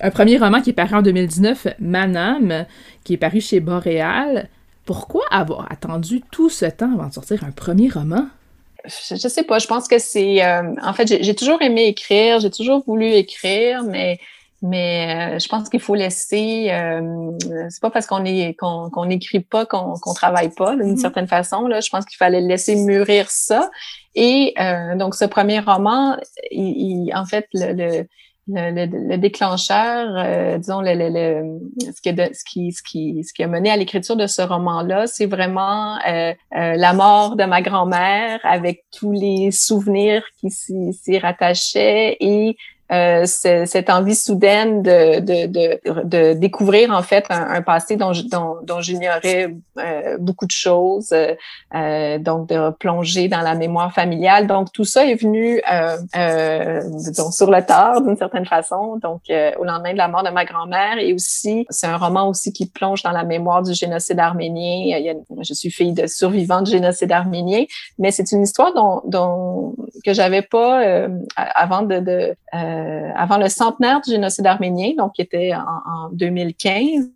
Un premier roman qui est paru en 2019 Manam qui est paru chez Boréal. Pourquoi avoir attendu tout ce temps avant de sortir un premier roman? Je, je sais pas. Je pense que c'est en fait j'ai toujours aimé écrire j'ai toujours voulu écrire mais mais euh, je pense qu'il faut laisser. Euh, c'est pas parce qu'on est qu'on n'écrit pas qu'on qu'on travaille pas d'une mm-hmm. certaine façon. Là, je pense qu'il fallait laisser mûrir ça. Et euh, donc ce premier roman, il, en fait le, le le, le, déclencheur, euh, disons, le, le, ce, qui, ce, qui, ce, qui, ce qui a mené à l'écriture de ce roman-là, c'est vraiment euh, euh, la mort de ma grand-mère avec tous les souvenirs qui s'y rattachaient et euh, cette envie soudaine de, de, de, de, découvrir en fait un, passé dont, dont, dont j'ignorais euh, beaucoup de choses, euh, donc de plonger dans la mémoire familiale. Donc tout ça est venu donc sur le tard d'une certaine façon, donc au lendemain de la mort de ma grand-mère et aussi c'est un roman aussi qui plonge dans la mémoire du génocide arménien. Il y a, je suis fille de survivants du génocide arménien, mais c'est une histoire dont, dont que j'avais pas avant de, de euh, avant le centenaire du génocide arménien, donc qui était en, 2015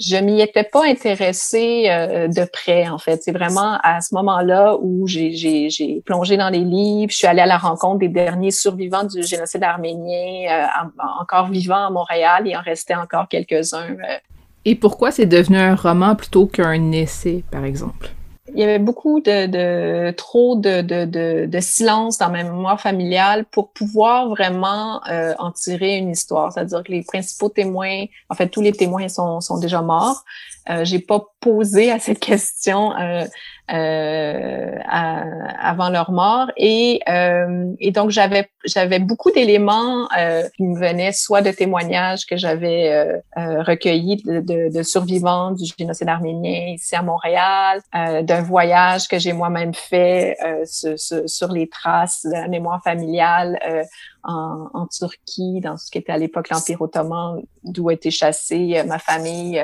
je m'y étais pas intéressée euh, de près, en fait. C'est vraiment à ce moment-là où j'ai plongé dans les livres. Je suis allée à la rencontre des derniers survivants du génocide arménien, euh, encore vivants à Montréal. Il en restait encore quelques-uns Et pourquoi c'est devenu un roman plutôt qu'un essai, par exemple? Il y avait beaucoup de, de trop de, de, de, silence dans ma mémoire familiale pour pouvoir vraiment euh, en tirer une histoire. C'est-à-dire que les principaux témoins, en fait, tous les témoins sont, sont déjà morts. Euh, j'ai pas posé à cette [LAUGHS] question euh, euh, avant leur mort. Et, euh, et donc j'avais j'avais beaucoup d'éléments euh, qui me venaient soit de témoignages que j'avais euh, recueillis de, de, de, survivants du génocide arménien ici à Montréal, d'un voyage que j'ai moi-même fait sur, sur, sur, les traces de la mémoire familiale en, en, Turquie, dans ce qui était à l'époque l'Empire ottoman, d'où a été chassée ma famille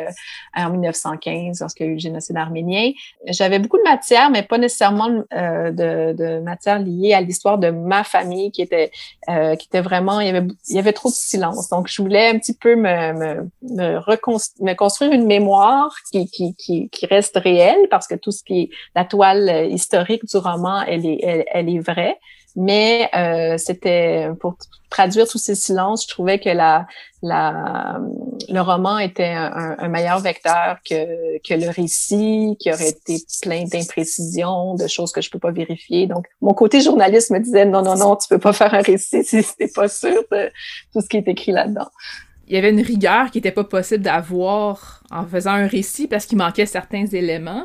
en 1915 lorsqu'il y a eu le génocide arménien. J'avais beaucoup de matière, mais pas nécessairement euh, de, de, matière liée à l'histoire de ma famille qui était euh, qui était vraiment il y avait il y avait trop de silence. Donc je voulais un petit peu me me, me, me construire une mémoire qui, qui, qui qui reste réelle parce que tout ce qui est la toile historique du roman elle est elle est vraie mais euh, c'était pour traduire tous ces silences, je trouvais que la, la, le roman était un, meilleur vecteur que, que le récit, qui aurait été plein d'imprécisions, de choses que je peux pas vérifier. Donc, mon côté journaliste me disait non, non, non, tu peux pas faire un récit si t'es pas sûr de tout ce qui est écrit là-dedans. Il y avait une rigueur qui était pas possible d'avoir en faisant un récit parce qu'il manquait certains éléments.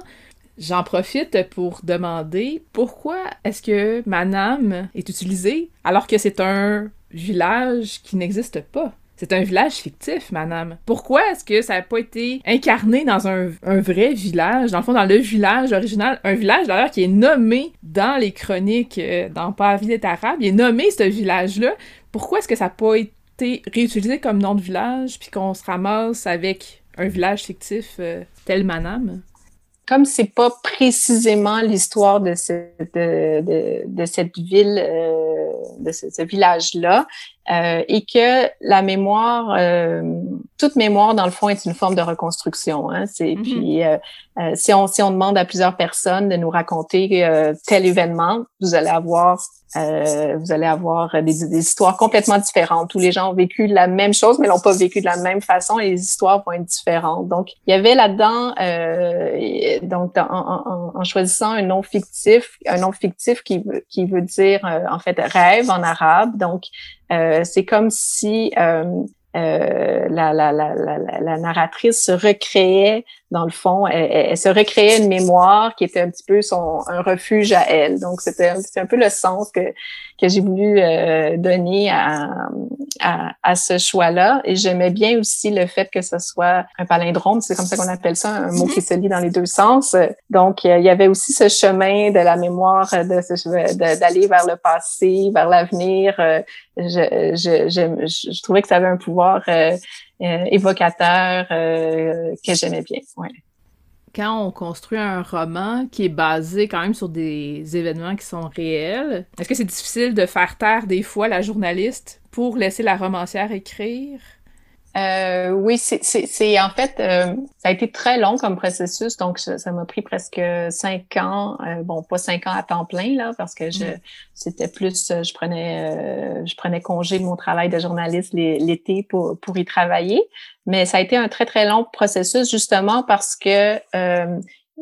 J'en profite pour demander pourquoi est-ce que Manam est utilisé alors que c'est un village qui n'existe pas? C'est un village fictif, Manam. Pourquoi est-ce que ça n'a pas été incarné dans un, vrai village, dans le fond, dans le village original? Un village, d'ailleurs, qui est nommé dans les chroniques dans Ville arabe. Il est nommé, ce village-là. Pourquoi est-ce que ça n'a pas été réutilisé comme nom de village, puis qu'on se ramasse avec un village fictif euh, tel Manam? Comme c'est pas précisément l'histoire de, cette ville, euh, de ce, village-là, euh, et que la mémoire, euh, toute mémoire dans le fond est une forme de reconstruction. Hein, c'est mm-hmm. puis euh, euh, si on si on demande à plusieurs personnes de nous raconter tel événement, vous allez avoir euh, vous allez avoir des, des, histoires complètement différentes. Tous les gens ont vécu la même chose, mais l'ont pas vécu de la même façon et les histoires vont être différentes. Donc, il y avait là-dedans, euh, donc en, en, en, choisissant un nom fictif, un nom fictif qui veut, qui veut dire euh, en fait rêve en arabe. Donc, euh, c'est comme si euh, la, la, narratrice se recréait, dans le fond, elle, se recréait une mémoire qui était un petit peu son un refuge à elle. Donc, c'était un peu le sens que, que j'ai voulu euh, donner à, à, à ce choix-là. Et j'aimais bien aussi le fait que ce soit un palindrome, c'est comme ça qu'on appelle ça, un mot qui se lit dans les deux sens. Donc, il y avait aussi ce chemin de la mémoire, de d'aller vers le passé, vers l'avenir. Euh, je, je, je, je trouvais que ça avait un pouvoir euh, évocateur euh, que j'aimais bien. Quand on construit un roman qui est basé quand même sur des événements qui sont réels, est-ce que c'est difficile de faire taire des fois la journaliste pour laisser la romancière écrire? Euh, oui, c'est en fait, euh, ça a été très long comme processus, donc ça m'a pris presque cinq ans. Euh, bon, pas cinq ans à temps plein là, parce que je mm. c'était plus, je prenais, je prenais congé de mon travail de journaliste l'été pour pour y travailler, mais ça a été un très très long processus justement parce que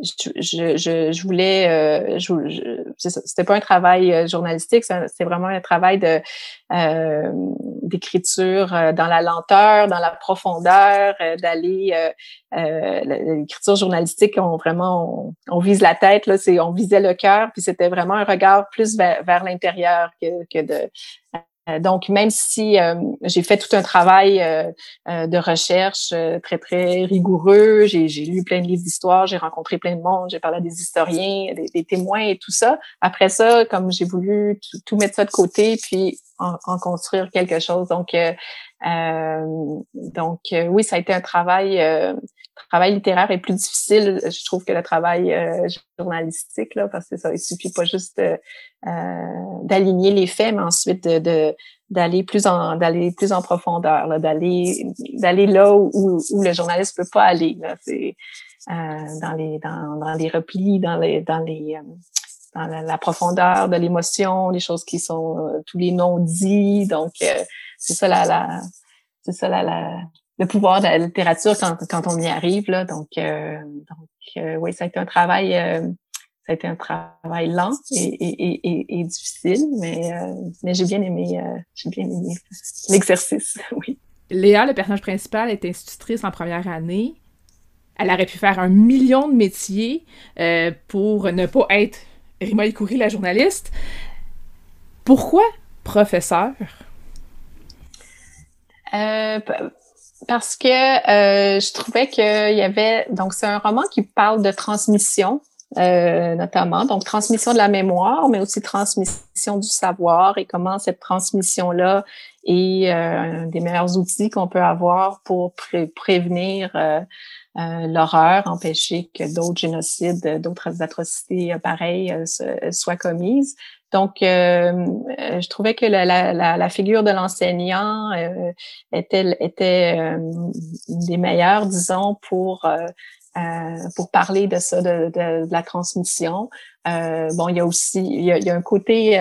je, je, je, voulais, euh, je, c'était pas un travail euh, journalistique, c'était vraiment un travail de euh, d'écriture euh, dans la lenteur, dans la profondeur, d'aller l'écriture journalistique, on vraiment on, vise la tête là, c'est on visait le cœur, puis c'était vraiment un regard plus vers, vers l'intérieur que, que de euh, donc, même si euh, j'ai fait tout un travail euh, de recherche très, très rigoureux, j'ai lu plein de livres d'histoire, j'ai rencontré plein de monde, j'ai parlé à des historiens, des, témoins et tout ça. Après ça, comme j'ai voulu tout, mettre ça de côté, puis en, en construire quelque chose. Donc, donc oui, ça a été un travail le travail littéraire est plus difficile, je trouve, que le travail euh, journalistique, là, parce que ça, il suffit pas juste euh, d'aligner les faits, mais ensuite de, d'aller plus en d'aller plus en profondeur, d'aller d'aller là où, où, le journaliste peut pas aller. Là, c'est euh, dans les dans, dans les replis, dans les dans les dans la, profondeur de l'émotion, les choses qui sont tous les non dits. Donc c'est ça la, c'est ça la, le pouvoir de la littérature quand, quand on y arrive. Là. Donc, euh, donc oui, ça a été un travail ça a été un travail lent et, et, et, difficile, mais, mais j'ai bien aimé, j'ai bien aimé l'exercice. [LAUGHS] Léa, le personnage principal, est institutrice en première année. Elle aurait pu faire un million de métiers euh, pour ne pas être Rima Ikouri, la journaliste. Pourquoi professeur? Euh, parce que euh, je trouvais qu'il y avait... Donc, c'est un roman qui parle de transmission, notamment. Donc, transmission de la mémoire, mais aussi transmission du savoir et comment cette transmission-là est un des meilleurs outils qu'on peut avoir pour prévenir euh, l'horreur, empêcher que d'autres génocides, d'autres atrocités euh, pareilles euh, soient commises. Donc, je trouvais que la, la, la figure de l'enseignant était, était une des meilleures, disons, pour pour parler de ça, de, de, la transmission. bon, il y a aussi, il y a, il y a un côté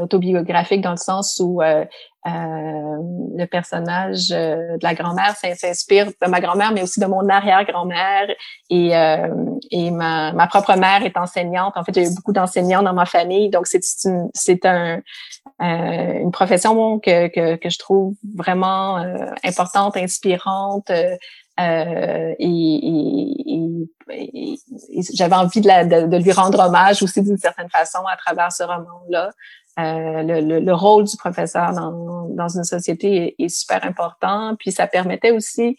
autobiographique dans le sens où euh, le personnage euh, de la grand-mère s'inspire de ma grand-mère, mais aussi de mon arrière-grand-mère. Et, euh, et ma, propre mère est enseignante. En fait, j'ai eu beaucoup d'enseignants dans ma famille, donc c'est une, c'est un, une profession que, que, que, je trouve vraiment importante, inspirante. Euh, et, et, et j'avais envie de, la, de, lui rendre hommage aussi d'une certaine façon à travers ce roman-là. Euh, le, le, rôle du professeur dans, dans une société est, super important. Puis ça permettait aussi,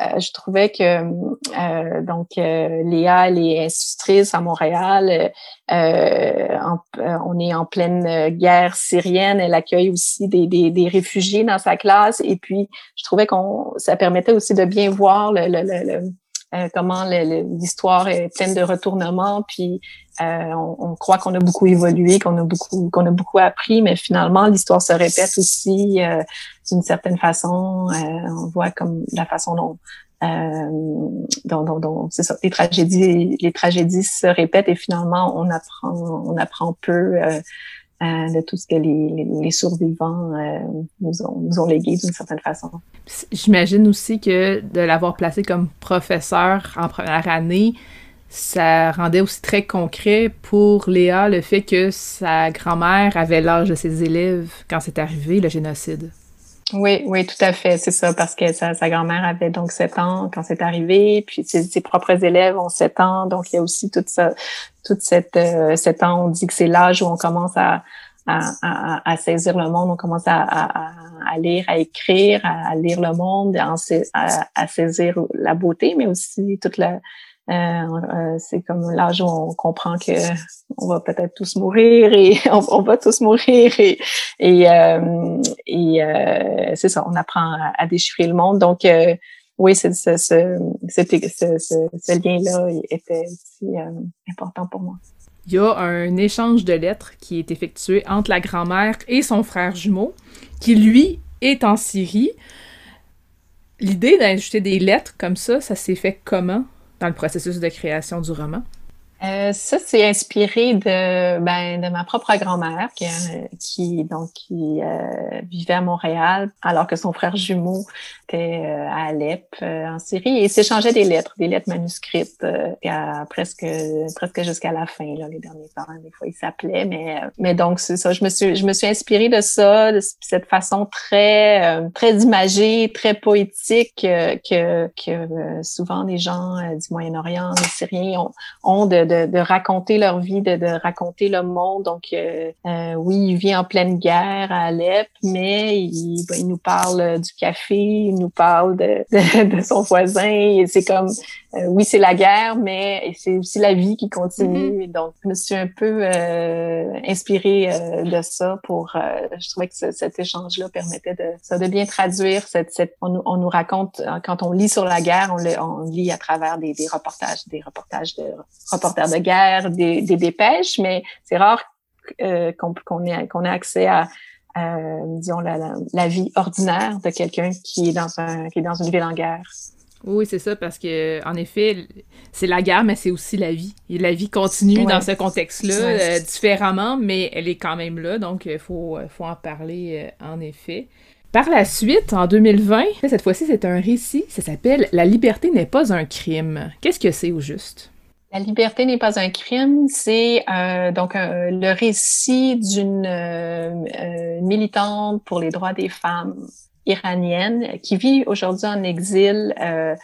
euh, je trouvais que euh, donc Léa, elle est institutrice à Montréal. on est en pleine guerre syrienne. Elle accueille aussi des, des, des, réfugiés dans sa classe. Et puis, je trouvais qu'on ça permettait aussi de bien voir le, le euh, comment l'histoire est pleine de retournements, puis euh, on, croit qu'on a beaucoup évolué, qu'on a beaucoup qu'on a beaucoup appris, mais finalement l'histoire se répète aussi euh, d'une certaine façon. on voit comme la façon dont dont, dont, dont c'est ça, les tragédies, les tragédies se répètent et finalement on apprend, on apprend peu euh, de tout ce que les, les, survivants euh, nous, ont, nous ont légué d'une certaine façon. J'imagine aussi que de l'avoir placé comme professeur en première année, ça rendait aussi très concret pour Léa le fait que sa grand-mère avait l'âge de ses élèves quand c'est arrivé le génocide. Oui, oui, tout à fait, c'est ça, parce que sa, grand-mère avait donc sept ans quand c'est arrivé, puis ses, propres élèves ont sept ans, donc il y a aussi toute ça, toute cette euh, sept ans, on dit que c'est l'âge où on commence à, à, à, à, saisir le monde, on commence à, à, lire, à écrire, à, lire le monde, à, saisir la beauté, mais aussi toute la, euh, euh, c'est comme l'âge où on comprend que on va peut-être tous mourir et [LAUGHS] on, va tous mourir et et, euh, et euh, c'est ça, on apprend à, déchiffrer le monde. Donc oui, ce, ce, ce, ce lien-là était aussi important pour moi. Il y a un échange de lettres qui est effectué entre la grand-mère et son frère jumeau, qui lui est en Syrie. L'idée d'ajouter des lettres comme ça, ça s'est fait comment? Dans le processus de création du roman? Euh, ça, c'est inspiré de, ben, de ma propre grand-mère qui, qui, donc, qui euh, vivait à Montréal alors que son frère jumeau était euh, à Alep, euh, en Syrie, et s'échangeait des lettres, des lettres manuscrites, à presque, presque jusqu'à la fin, là, les derniers temps. Des fois, il s'appelait, mais, mais donc, c'est ça. Je me suis, je me suis inspirée de ça, de cette façon très, très imagée, très poétique que, que souvent les gens du Moyen-Orient, les Syriens ont, ont de de, de, raconter leur vie, de, de raconter le monde. Donc, euh, euh, oui, il vit en pleine guerre à Alep, mais il, ben, il nous parle du café, il nous parle de, de, son voisin. C'est comme, euh, oui, c'est la guerre, mais c'est aussi la vie qui continue. Mm-hmm. Donc, je me suis un peu euh, inspirée de ça pour. je trouvais que cet échange-là permettait de, ça, de bien traduire cette. cette on, on, nous raconte quand on lit sur la guerre, on, le, on lit à travers des, des reportages, des reportages de reportages de guerre, des, dépêches, mais c'est rare euh, qu'on ait, qu'on ait accès à, disons, la, vie ordinaire de quelqu'un qui est dans un qui est dans une ville en guerre. Oui, c'est ça, parce que en effet, c'est la guerre, mais c'est aussi la vie. Et la vie continue dans ce contexte-là, euh, différemment, mais elle est quand même là, donc il faut, faut en parler, euh, en effet. Par la suite, en 2020, cette fois-ci, c'est un récit, ça s'appelle La liberté n'est pas un crime. Qu'est-ce que c'est au juste? La liberté n'est pas un crime, c'est euh, donc le récit d'une euh, militante pour les droits des femmes iranienne qui vit aujourd'hui en exil euh,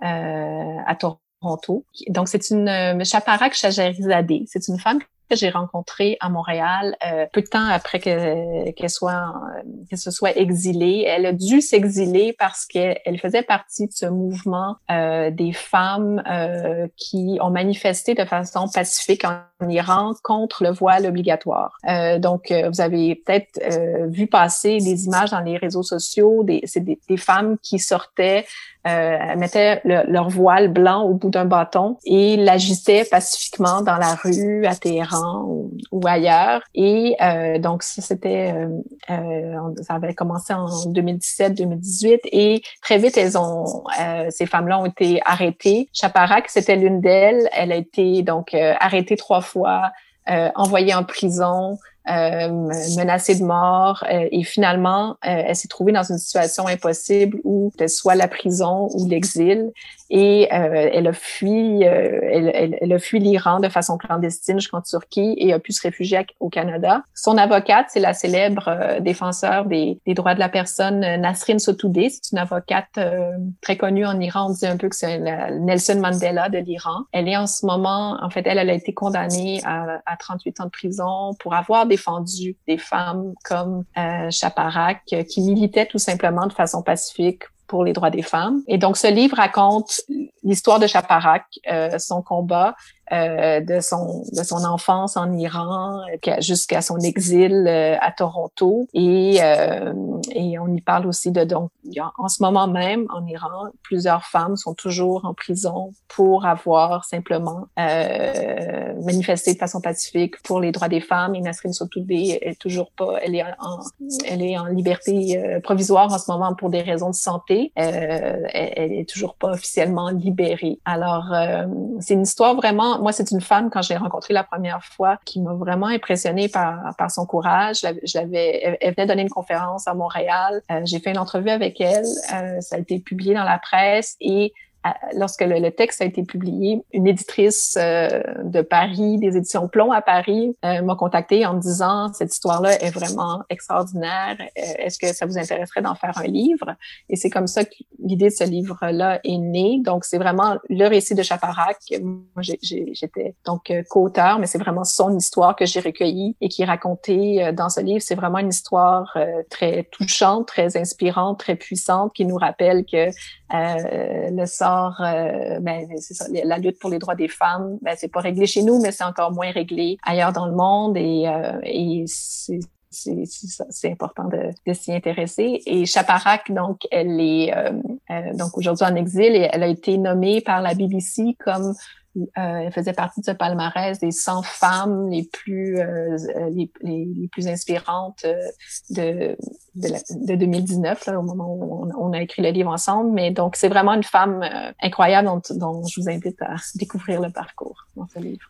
à Toronto. Donc c'est une Chaparak Chajarizadeh. C'est une femme que j'ai rencontrée à Montréal euh, peu de temps après qu'elle soit qu'elle se soit exilée. Elle a dû s'exiler parce qu'elle faisait partie de ce mouvement euh, des femmes euh, qui ont manifesté de façon pacifique en Iran contre le voile obligatoire. Euh, donc, euh, vous avez peut-être euh, vu passer des images dans les réseaux sociaux. Des, c'est des femmes qui sortaient euh, mettaient leur voile blanc au bout d'un bâton et l'agissaient pacifiquement dans la rue à Téhéran ou, ailleurs. Et euh, donc ça c'était, euh, euh, ça avait commencé en 2017-2018 et très vite elles ont, ces femmes-là ont été arrêtées. Chaparak c'était l'une d'elles. Elle a été donc arrêtée trois fois. envoyée en prison, euh, menacée de mort euh, et finalement euh, elle s'est trouvée dans une situation impossible où c'était soit la prison ou l'exil et elle a fui elle, elle, a fui l'Iran de façon clandestine jusqu'en Turquie et a pu se réfugier au Canada. Son avocate, c'est la célèbre défenseur des, des, droits de la personne Nasrin Sotoudeh. C'est une avocate très connue en Iran. On dit un peu que c'est Nelson Mandela de l'Iran. Elle est en ce moment, en fait, elle, elle a été condamnée à, à 38 ans de prison pour avoir défendu des femmes comme euh, Chaparak, euh, qui militaient tout simplement de façon pacifique pour les droits des femmes. Et donc, ce livre raconte l'histoire de Chaparak, euh, son combat, euh, de son de son enfance en Iran jusqu'à son exil euh, à Toronto. Et euh, et on y parle aussi de donc en ce moment même en Iran plusieurs femmes sont toujours en prison pour avoir simplement manifesté de façon pacifique pour les droits des femmes. Et Nasrin Sotoudeh est toujours pas elle est en elle est en liberté provisoire en ce moment pour des raisons de santé. Elle, elle est toujours pas officiellement libérée. Alors c'est une histoire vraiment moi, c'est une femme, quand je l'ai rencontrée la première fois, qui m'a vraiment impressionnée par, par son courage. Je l'avais, elle venait donner une conférence à Montréal. Euh, j'ai fait une entrevue avec elle. Euh, ça a été publié dans la presse et lorsque le, texte a été publié, une éditrice euh, de Paris, des éditions Plomb à Paris, euh, m'a contacté en me disant cette histoire-là est vraiment extraordinaire. Euh, est-ce que ça vous intéresserait d'en faire un livre? Et c'est comme ça que l'idée de ce livre-là est née. Donc c'est vraiment le récit de Chaparak. Moi j'étais donc co-auteur, mais c'est vraiment son histoire que j'ai recueillie et qui est racontée dans ce livre. C'est vraiment une histoire très touchante, très inspirante, très puissante, qui nous rappelle que le sort euh, ben, ça, la lutte pour les droits des femmes, ben, c'est pas réglé chez nous, mais c'est encore moins réglé ailleurs dans le monde et, euh, et c'est important de, de s'y intéresser. Et Chaparak, donc, elle est euh, donc aujourd'hui en exil et elle a été nommée par la BBC comme euh, elle faisait partie de ce palmarès des 100 femmes les plus euh, les, les, plus inspirantes euh, de, de, de 2019, là, au moment où on, a écrit le livre ensemble. Mais donc, c'est vraiment une femme euh, incroyable dont, dont je vous invite à [LAUGHS] découvrir le parcours dans ce livre.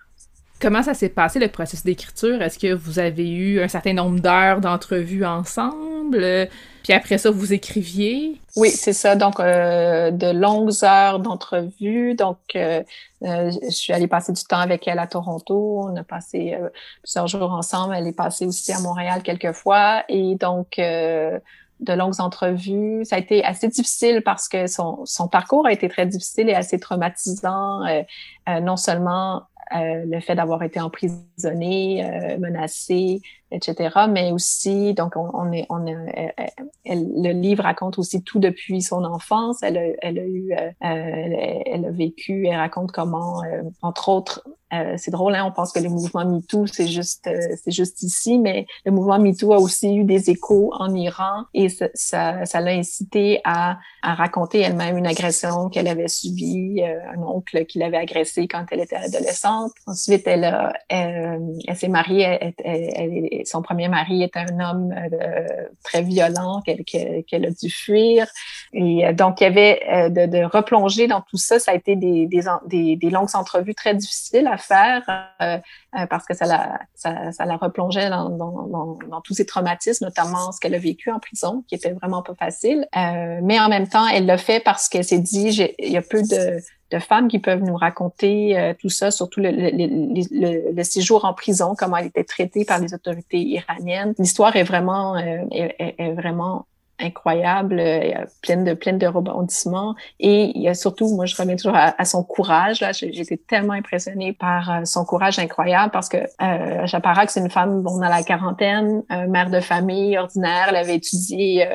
Comment ça s'est passé le processus d'écriture? Est-ce que vous avez eu un certain nombre d'heures d'entrevues ensemble? Puis après ça, vous écriviez? Oui, c'est ça. Donc, euh, de longues heures d'entrevues. Donc, euh, euh, je suis allée passer du temps avec elle à Toronto. On a passé euh, plusieurs jours ensemble. Elle est passée aussi à Montréal quelques fois. Et donc, de longues entrevues. Ça a été assez difficile parce que son, son parcours a été très difficile et assez traumatisant, non seulement euh, le fait d'avoir été emprisonné, euh, menacé, etc. Mais aussi, donc, on, est, on est, elle, le livre raconte aussi tout depuis son enfance. Elle a, elle a eu, euh, elle, a vécu, elle raconte comment, entre autres, c'est drôle, hein, on pense que le mouvement MeToo, c'est juste, c'est juste ici, mais le mouvement MeToo a aussi eu des échos en Iran et ça, ça, ça l'a incité à, à raconter elle-même une agression qu'elle avait subie, un oncle qui l'avait agressée quand elle était adolescente Ensuite, elle, elle, elle s'est mariée, elle, elle, son premier mari était un homme très violent qu'elle a dû fuir. Et donc, il y avait de, de, replonger dans tout ça. Ça a été des, des, des, longues entrevues très difficiles à faire parce que ça la, ça, ça la replongeait dans, dans, dans, tous ces traumatismes, notamment ce qu'elle a vécu en prison, qui était vraiment pas facile. mais en même temps, elle l'a fait parce qu'elle s'est dit, il y a peu de de femmes qui peuvent nous raconter euh, tout ça, surtout le, le, le, séjour en prison, comment elle était traitée par les autorités iraniennes. L'histoire est vraiment, euh, est, est, vraiment incroyable, euh, pleine de pleine de rebondissements. Et il y a surtout, moi, je remets toujours à, son courage. Là, été tellement impressionnée par euh, son courage incroyable parce que euh, Chaparak, c'est une femme bon dans la quarantaine, mère de famille ordinaire. Elle avait étudié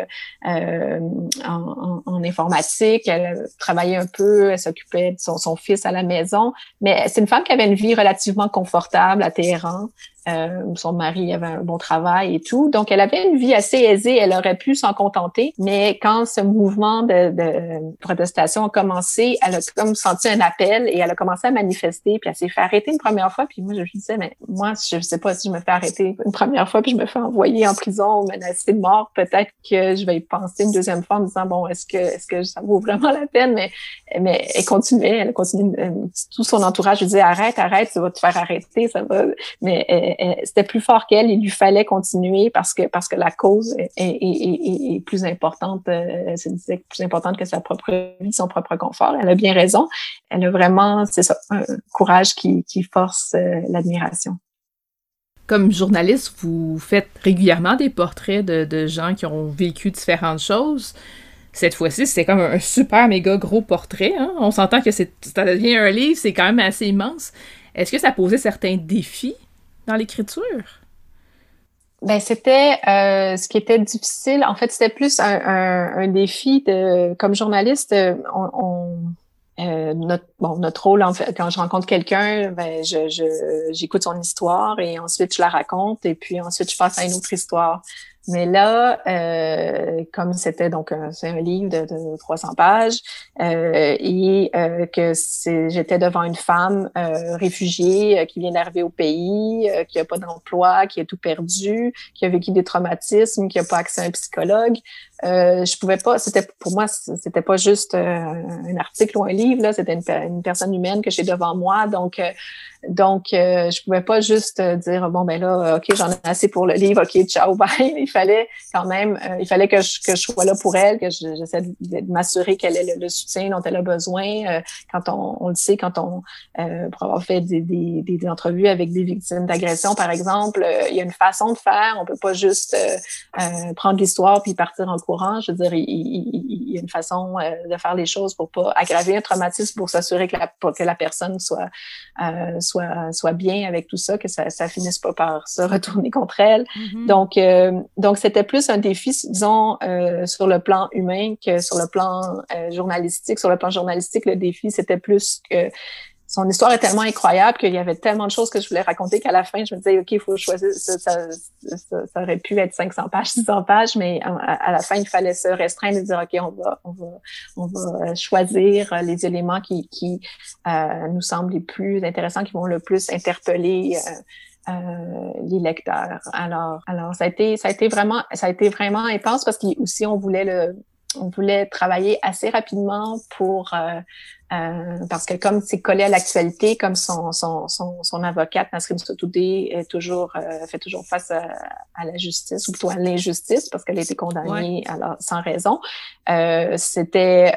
euh, en, en, informatique, elle travaillait un peu, elle s'occupait de son fils à la maison. Mais c'est une femme qui avait une vie relativement confortable à Téhéran. Euh, son mari avait un bon travail et tout. Donc, elle avait une vie assez aisée. Elle aurait pu s'en contenter. Mais quand ce mouvement de, de, protestation a commencé, elle a comme senti un appel et elle a commencé à manifester. Puis elle s'est fait arrêter une première fois. Puis moi, je lui disais, mais moi, je sais pas si je me fais arrêter une première fois puis je me fais envoyer en prison ou menacer de mort. Peut-être que je vais y penser une deuxième fois en me disant, bon, est-ce que, est-ce que ça vaut vraiment la peine? Mais, mais elle continuait. Elle continue. Tout son entourage lui disait, arrête, arrête, tu vas te faire arrêter. Ça va. Mais c'était plus fort qu'elle. Il lui fallait continuer parce que parce que la cause est, est, est, est plus importante. Euh, c'est plus importante que sa propre vie, son propre confort. Elle a bien raison. Elle a vraiment, c'est ça, un courage qui, qui force euh, l'admiration. Comme journaliste, vous faites régulièrement des portraits de, de gens qui ont vécu différentes choses cette fois-ci, c'était comme un super méga gros portrait. Hein. On s'entend que ça devient un livre, c'est quand même assez immense. Est-ce que ça posait certains défis? Dans l'écriture? Ben, c'était euh, ce qui était difficile. En fait, c'était plus un, un, défi de comme journaliste. Euh, on, euh, notre, bon, notre rôle, en fait, quand je rencontre quelqu'un, ben, je, j'écoute son histoire et ensuite je la raconte et puis ensuite je passe à une autre histoire. Mais là, euh, comme c'était donc c'est un livre de, de 300 pages euh, et euh, que j'étais devant une femme réfugiée qui vient d'arriver au pays, qui a pas d'emploi, qui a tout perdu, qui a vécu des traumatismes, qui a pas accès à un psychologue, je pouvais pas. C'était pour moi, c'était pas juste un article ou un livre là, c'était une, une, personne humaine que j'ai devant moi, donc donc, euh, je pouvais pas juste euh, dire bon ben là, ok, j'en ai assez pour le livre, ok, ciao, [LAUGHS] bye. Il fallait quand même, euh, il fallait que je, que je sois là pour elle, que j'essaie de, m'assurer qu'elle ait le, soutien dont elle a besoin. Euh, quand on, on le sait, quand on pour avoir fait des, des, des, entrevues avec des victimes d'agression, par exemple, il y a une façon de faire. On peut pas juste prendre l'histoire puis partir en courant. Je veux dire, il, il, y a une façon de faire les choses pour pas aggraver un traumatisme, pour s'assurer que la, que la personne soit, soit soit, bien avec tout ça, que ça, ça finisse pas par se retourner contre elle. Mm-hmm. Donc, euh, donc c'était plus un défi, disons, euh, sur le plan humain que sur le plan euh, journalistique. Sur le plan journalistique, le défi, c'était plus que son histoire est tellement incroyable qu'il y avait tellement de choses que je voulais raconter qu'à la fin, je me disais, OK, il faut choisir, ça, ça, ça, aurait pu être 500 pages, 600 pages, mais à, la fin, il fallait se restreindre et dire, OK, on va, on va, on va euh, choisir les éléments qui, qui euh, nous semblent les plus intéressants, qui vont le plus interpeller euh, euh, les lecteurs. Alors, alors ça a été, ça a été vraiment, ça a été vraiment intense parce qu'aussi on voulait le, on voulait travailler assez rapidement pour euh, euh, parce que comme c'est collé à l'actualité, comme son, son, son, son avocate Nasrin Sotoudeh est toujours euh, fait toujours face à, la justice ou plutôt à l'injustice parce qu'elle a été condamnée alors, sans raison. Euh, c'était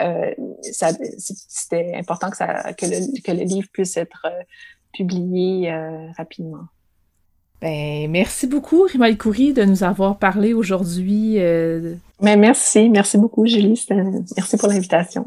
c'était important que ça que le, que le livre puisse être publié rapidement. Ben, merci beaucoup, Rima Koury, de nous avoir parlé aujourd'hui. Mais merci, merci beaucoup, Julie. Merci pour l'invitation.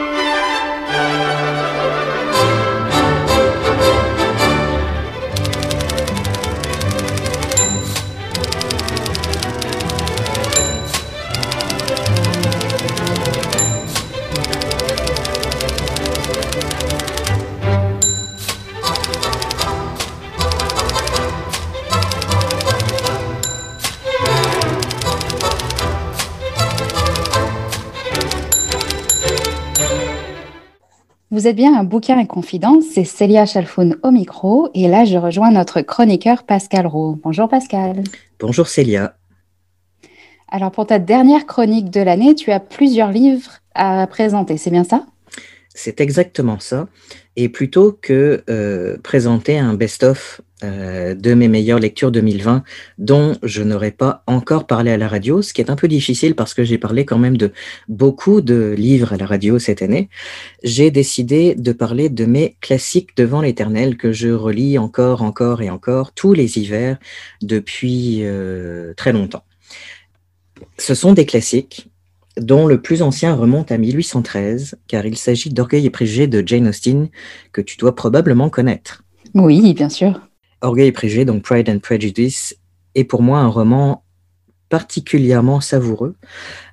Vous êtes bien un bouquin et confidence, c'est Célia Chalfoun au micro et là je rejoins notre chroniqueur Pascal Roux. Bonjour Pascal. Bonjour Célia. Alors pour ta dernière chronique de l'année, tu as plusieurs livres à présenter, c'est bien ça? C'est exactement ça. Et plutôt que euh, présenter un best-of euh, de mes meilleures lectures 2020 dont je n'aurais pas encore parlé à la radio, ce qui est un peu difficile parce que j'ai parlé quand même de beaucoup de livres à la radio cette année. J'ai décidé de parler de mes classiques devant l'éternel que je relis encore, encore et encore tous les hivers depuis euh, très longtemps. Ce sont des classiques dont le plus ancien remonte à 1813, car il s'agit d'Orgueil et préjugés de Jane Austen, que tu dois probablement connaître. Oui, bien sûr. Orgueil et préjugés, donc Pride and Prejudice, est pour moi un roman particulièrement savoureux,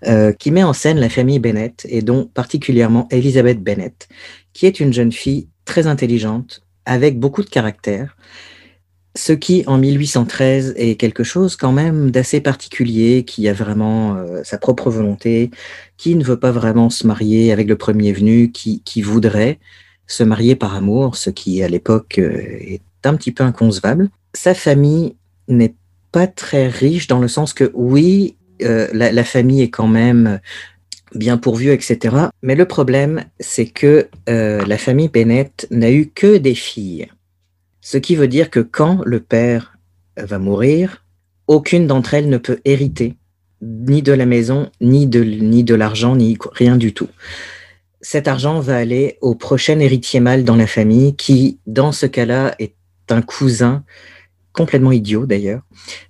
euh, qui met en scène la famille Bennett, et dont particulièrement Elizabeth Bennett, qui est une jeune fille très intelligente, avec beaucoup de caractère, ce qui, en 1813, est quelque chose quand même d'assez particulier, qui a vraiment euh, sa propre volonté, qui ne veut pas vraiment se marier avec le premier venu, qui, qui voudrait se marier par amour, ce qui à l'époque euh, est un petit peu inconcevable. Sa famille n'est pas très riche dans le sens que oui, euh, la, famille est quand même bien pourvue, etc. Mais le problème, c'est que la famille Bennett n'a eu que des filles. Ce qui veut dire que quand le père va mourir, aucune d'entre elles ne peut hériter ni de la maison, ni de, l'argent, ni rien du tout cet argent va aller au prochain héritier mâle dans la famille, qui, dans ce cas-là, est un cousin complètement idiot d'ailleurs,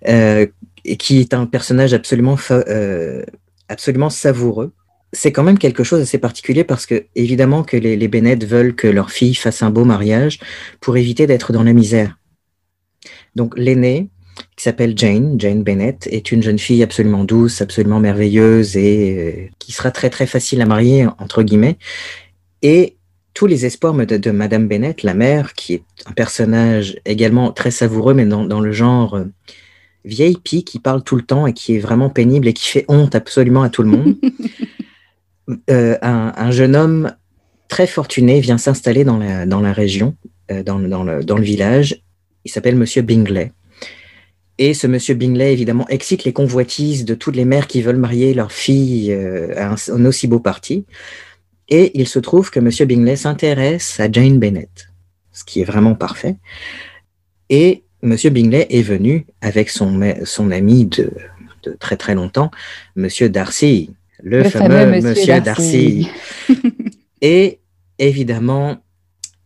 euh, et qui est un personnage absolument, euh, absolument savoureux. C'est quand même quelque chose d'assez particulier parce que, évidemment, que les, les Bennett veulent que leur fille fasse un beau mariage pour éviter d'être dans la misère. Donc, l'aînée, qui s'appelle Jane, Jane Bennett, est une jeune fille absolument douce, absolument merveilleuse et euh, qui sera très très facile à marier, entre guillemets. Et tous les espoirs de, Madame Bennett, la mère, qui est un personnage également très savoureux, mais dans, le genre euh, vieille pie qui parle tout le temps et qui est vraiment pénible et qui fait honte absolument à tout le monde. [LAUGHS] Euh, un, jeune homme très fortuné vient s'installer dans la, dans la région, euh, dans, dans, le, dans le village. Il s'appelle Monsieur Bingley. Et ce monsieur Bingley, évidemment, excite les convoitises de toutes les mères qui veulent marier leur fille à un, aussi beau parti. Et il se trouve que M. Bingley s'intéresse à Jane Bennett, ce qui est vraiment parfait. Et M. Bingley est venu avec son, son ami de, très très longtemps, M. Darcy, le, fameux, M. Darcy. [LAUGHS] Et évidemment,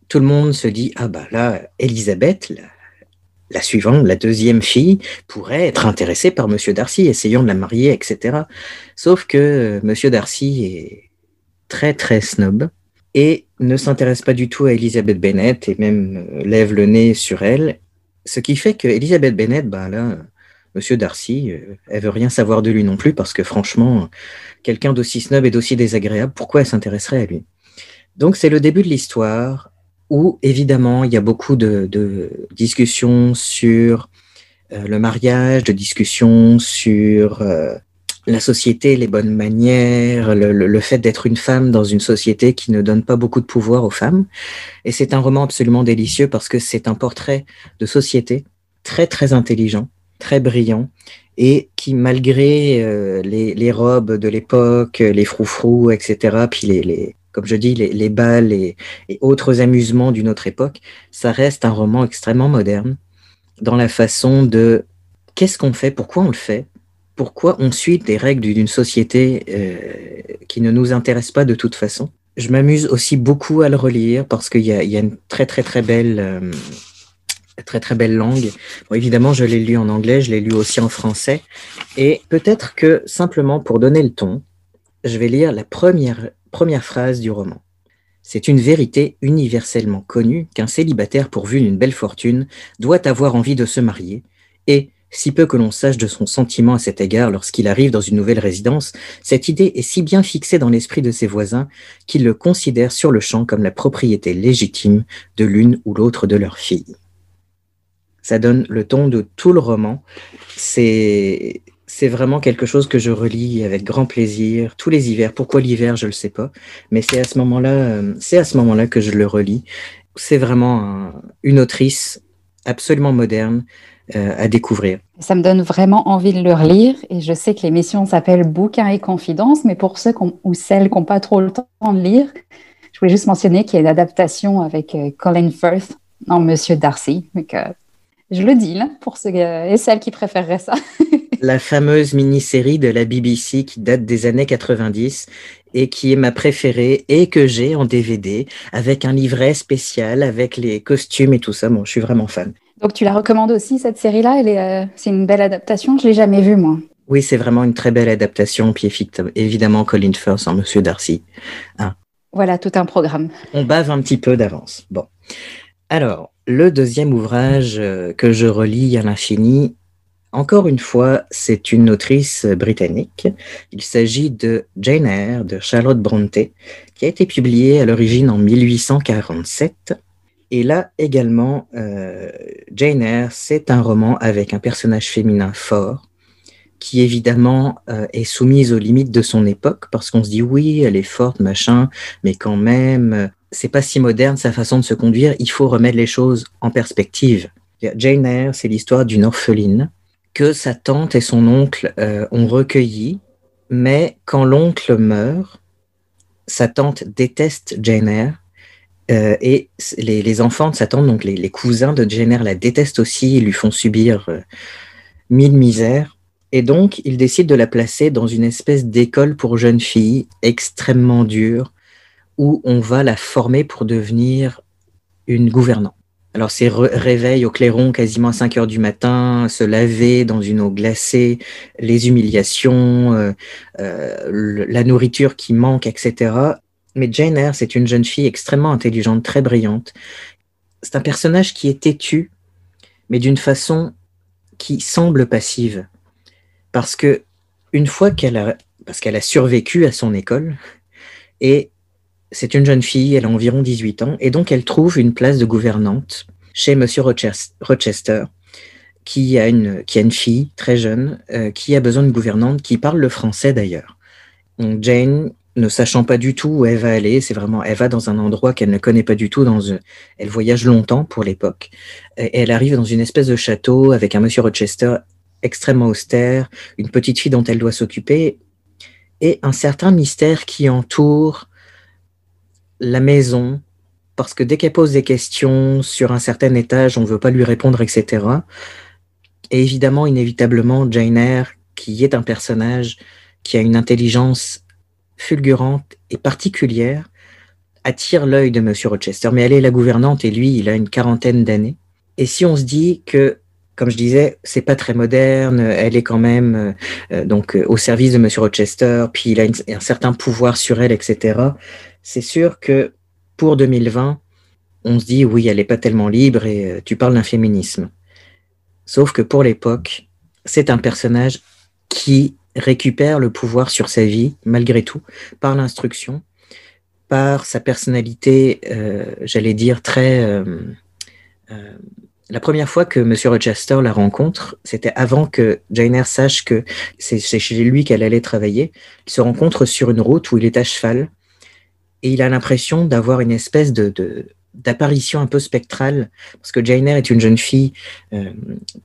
tout le monde se dit, ah bah là, Elisabeth, la, la suivante, la deuxième fille, pourrait être intéressée par M. Darcy, essayant de la marier, etc. Sauf que M. Darcy est très très snob et ne s'intéresse pas du tout à Elizabeth Bennet et même euh, lève le nez sur elle. Ce qui fait que Elizabeth Bennet, ben là, Monsieur Darcy, euh, elle veut rien savoir de lui non plus parce que franchement, quelqu'un d'aussi snob et d'aussi désagréable, pourquoi elle s'intéresserait à lui? Donc c'est le début de l'histoire où évidemment il y a beaucoup de, discussions sur euh, le mariage, de discussions sur la société, les bonnes manières, le, fait d'être une femme dans une société qui ne donne pas beaucoup de pouvoir aux femmes. Et c'est un roman absolument délicieux parce que c'est un portrait de société très très intelligent, très brillant et qui malgré euh, les, robes de l'époque, les froufrous, etc., puis les, comme je dis, les, les balles et, autres amusements d'une autre époque, ça reste un roman extrêmement moderne dans la façon de qu'est-ce qu'on fait, pourquoi on le fait, pourquoi on suit des règles d'une société euh, qui ne nous intéresse pas de toute façon. Je m'amuse aussi beaucoup à le relire parce qu'il y, y a, une très très très belle euh, très très belle langue. évidemment, je l'ai lu en anglais, je l'ai lu aussi en français. Et peut-être que simplement pour donner le ton, je vais lire la première, première phrase du roman. C'est une vérité universellement connue qu'un célibataire pourvu d'une belle fortune doit avoir envie de se marier et si peu que l'on sache de son sentiment à cet égard lorsqu'il arrive dans une nouvelle résidence, cette idée est si bien fixée dans l'esprit de ses voisins qu'ils le considèrent sur le champ comme la propriété légitime de l'une ou l'autre de leurs filles. Ça donne le ton de tout le roman. C'est vraiment quelque chose que je relis avec grand plaisir tous les hivers. Pourquoi l'hiver, je ne le sais pas, mais c'est à ce moment-là, euh, c'est à ce moment-là que je le relis. C'est vraiment une autrice absolument moderne euh, à découvrir. Ça me donne vraiment envie de le relire et je sais que l'émission s'appelle Bouquins et Confidences, mais pour ceux ou celles qui n'ont pas trop le temps de lire, je voulais juste mentionner qu'il y a une adaptation avec euh, Colin Firth en Monsieur Darcy. Je le dis là pour ceux et celles qui préféreraient ça. [LAUGHS] la fameuse mini-série de la BBC qui date des années 90 et qui est ma préférée et que j'ai en DVD avec un livret spécial, avec les costumes et tout ça. Bon, je suis vraiment fan. Donc tu la recommandes aussi cette série-là? Euh, C'est une belle adaptation. Je l'ai jamais vue moi. Oui, c'est vraiment une très belle adaptation. Puis évidemment, Colin Firth en Monsieur Darcy. Hein. Voilà tout un programme. On bave un petit peu d'avance. Bon. Alors, le deuxième ouvrage euh, que je relis à l'infini, encore une fois, c'est une autrice britannique. Il s'agit de Jane Eyre de Charlotte Brontë, qui a été publiée à l'origine en 1847. Et là également, euh, Jane Eyre, c'est un roman avec un personnage féminin fort, qui évidemment euh, est soumise aux limites de son époque, parce qu'on se dit oui, elle est forte, machin, mais quand même, c'est pas si moderne sa façon de se conduire, il faut remettre les choses en perspective. Jane Eyre, c'est l'histoire d'une orpheline que sa tante et son oncle euh, ont recueilli, mais quand l'oncle meurt, sa tante déteste Jane Eyre, euh, et les, enfants de sa tante, donc les, cousins de Jane Eyre, la détestent aussi, ils lui font subir euh, mille misères. Et donc, ils décident de la placer dans une espèce d'école pour jeunes filles extrêmement dure, où on va la former pour devenir une gouvernante. Alors c'est réveil au clairon quasiment à 5 heures du matin, se laver dans une eau glacée, les humiliations, euh, euh, la nourriture qui manque, etc. Mais Jane Eyre, c'est une jeune fille extrêmement intelligente, très brillante. C'est un personnage qui est têtu, mais d'une façon qui semble passive. Parce que une fois qu'elle a, parce qu'elle a survécu à son école, et c'est une jeune fille, elle a environ 18 ans, et donc elle trouve une place de gouvernante chez Monsieur Rochester, qui a une, qui a une fille très jeune, euh, qui a besoin de gouvernante, qui parle le français d'ailleurs. Jane, ne sachant pas du tout où elle va aller, c'est vraiment, elle va dans un endroit qu'elle ne connaît pas du tout, dans, elle voyage longtemps pour l'époque, et elle arrive dans une espèce de château avec un Monsieur Rochester extrêmement austère, une petite fille dont elle doit s'occuper, et un certain mystère qui entoure la maison, parce que dès qu'elle pose des questions sur un certain étage, on ne veut pas lui répondre, etc. Et évidemment, inévitablement, Jane Eyre, qui est un personnage qui a une intelligence fulgurante et particulière, attire l'œil de Monsieur Rochester. Mais elle est la gouvernante et lui, il a une quarantaine d'années. Et si on se dit que, comme je disais, c'est pas très moderne, elle est quand même euh, donc euh, au service de Monsieur Rochester, puis il a un certain pouvoir sur elle, etc c'est sûr que pour 2020, on se dit oui, elle n'est pas tellement libre et euh, tu parles d'un féminisme. Sauf que pour l'époque, c'est un personnage qui récupère le pouvoir sur sa vie, malgré tout, par l'instruction, par sa personnalité, euh, j'allais dire, très... La première fois que M. Rochester la rencontre, c'était avant que Jane Eyre sache que c'est chez lui qu'elle allait travailler. Ils se rencontrent sur une route où il est à cheval et il a l'impression d'avoir une espèce de, d'apparition un peu spectrale, parce que Jane Eyre est une jeune fille euh,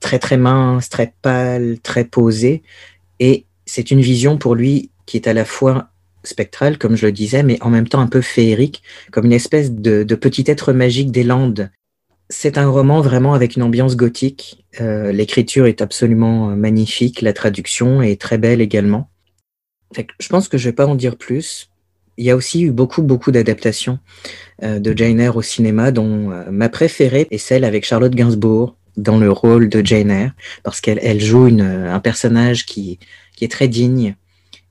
très très mince, très pâle, très posée, et c'est une vision pour lui qui est à la fois spectrale, comme je le disais, mais en même temps un peu féerique, comme une espèce de, petit être magique des Landes. C'est un roman vraiment avec une ambiance gothique. Euh, l'écriture est absolument magnifique, la traduction est très belle également. je pense que je ne vais pas en dire plus il y a aussi eu beaucoup, beaucoup d'adaptations euh, de Jane Eyre au cinéma, dont euh, ma préférée est celle avec Charlotte Gainsbourg dans le rôle de Jane Eyre, parce qu'elle elle joue un personnage qui, qui est très digne,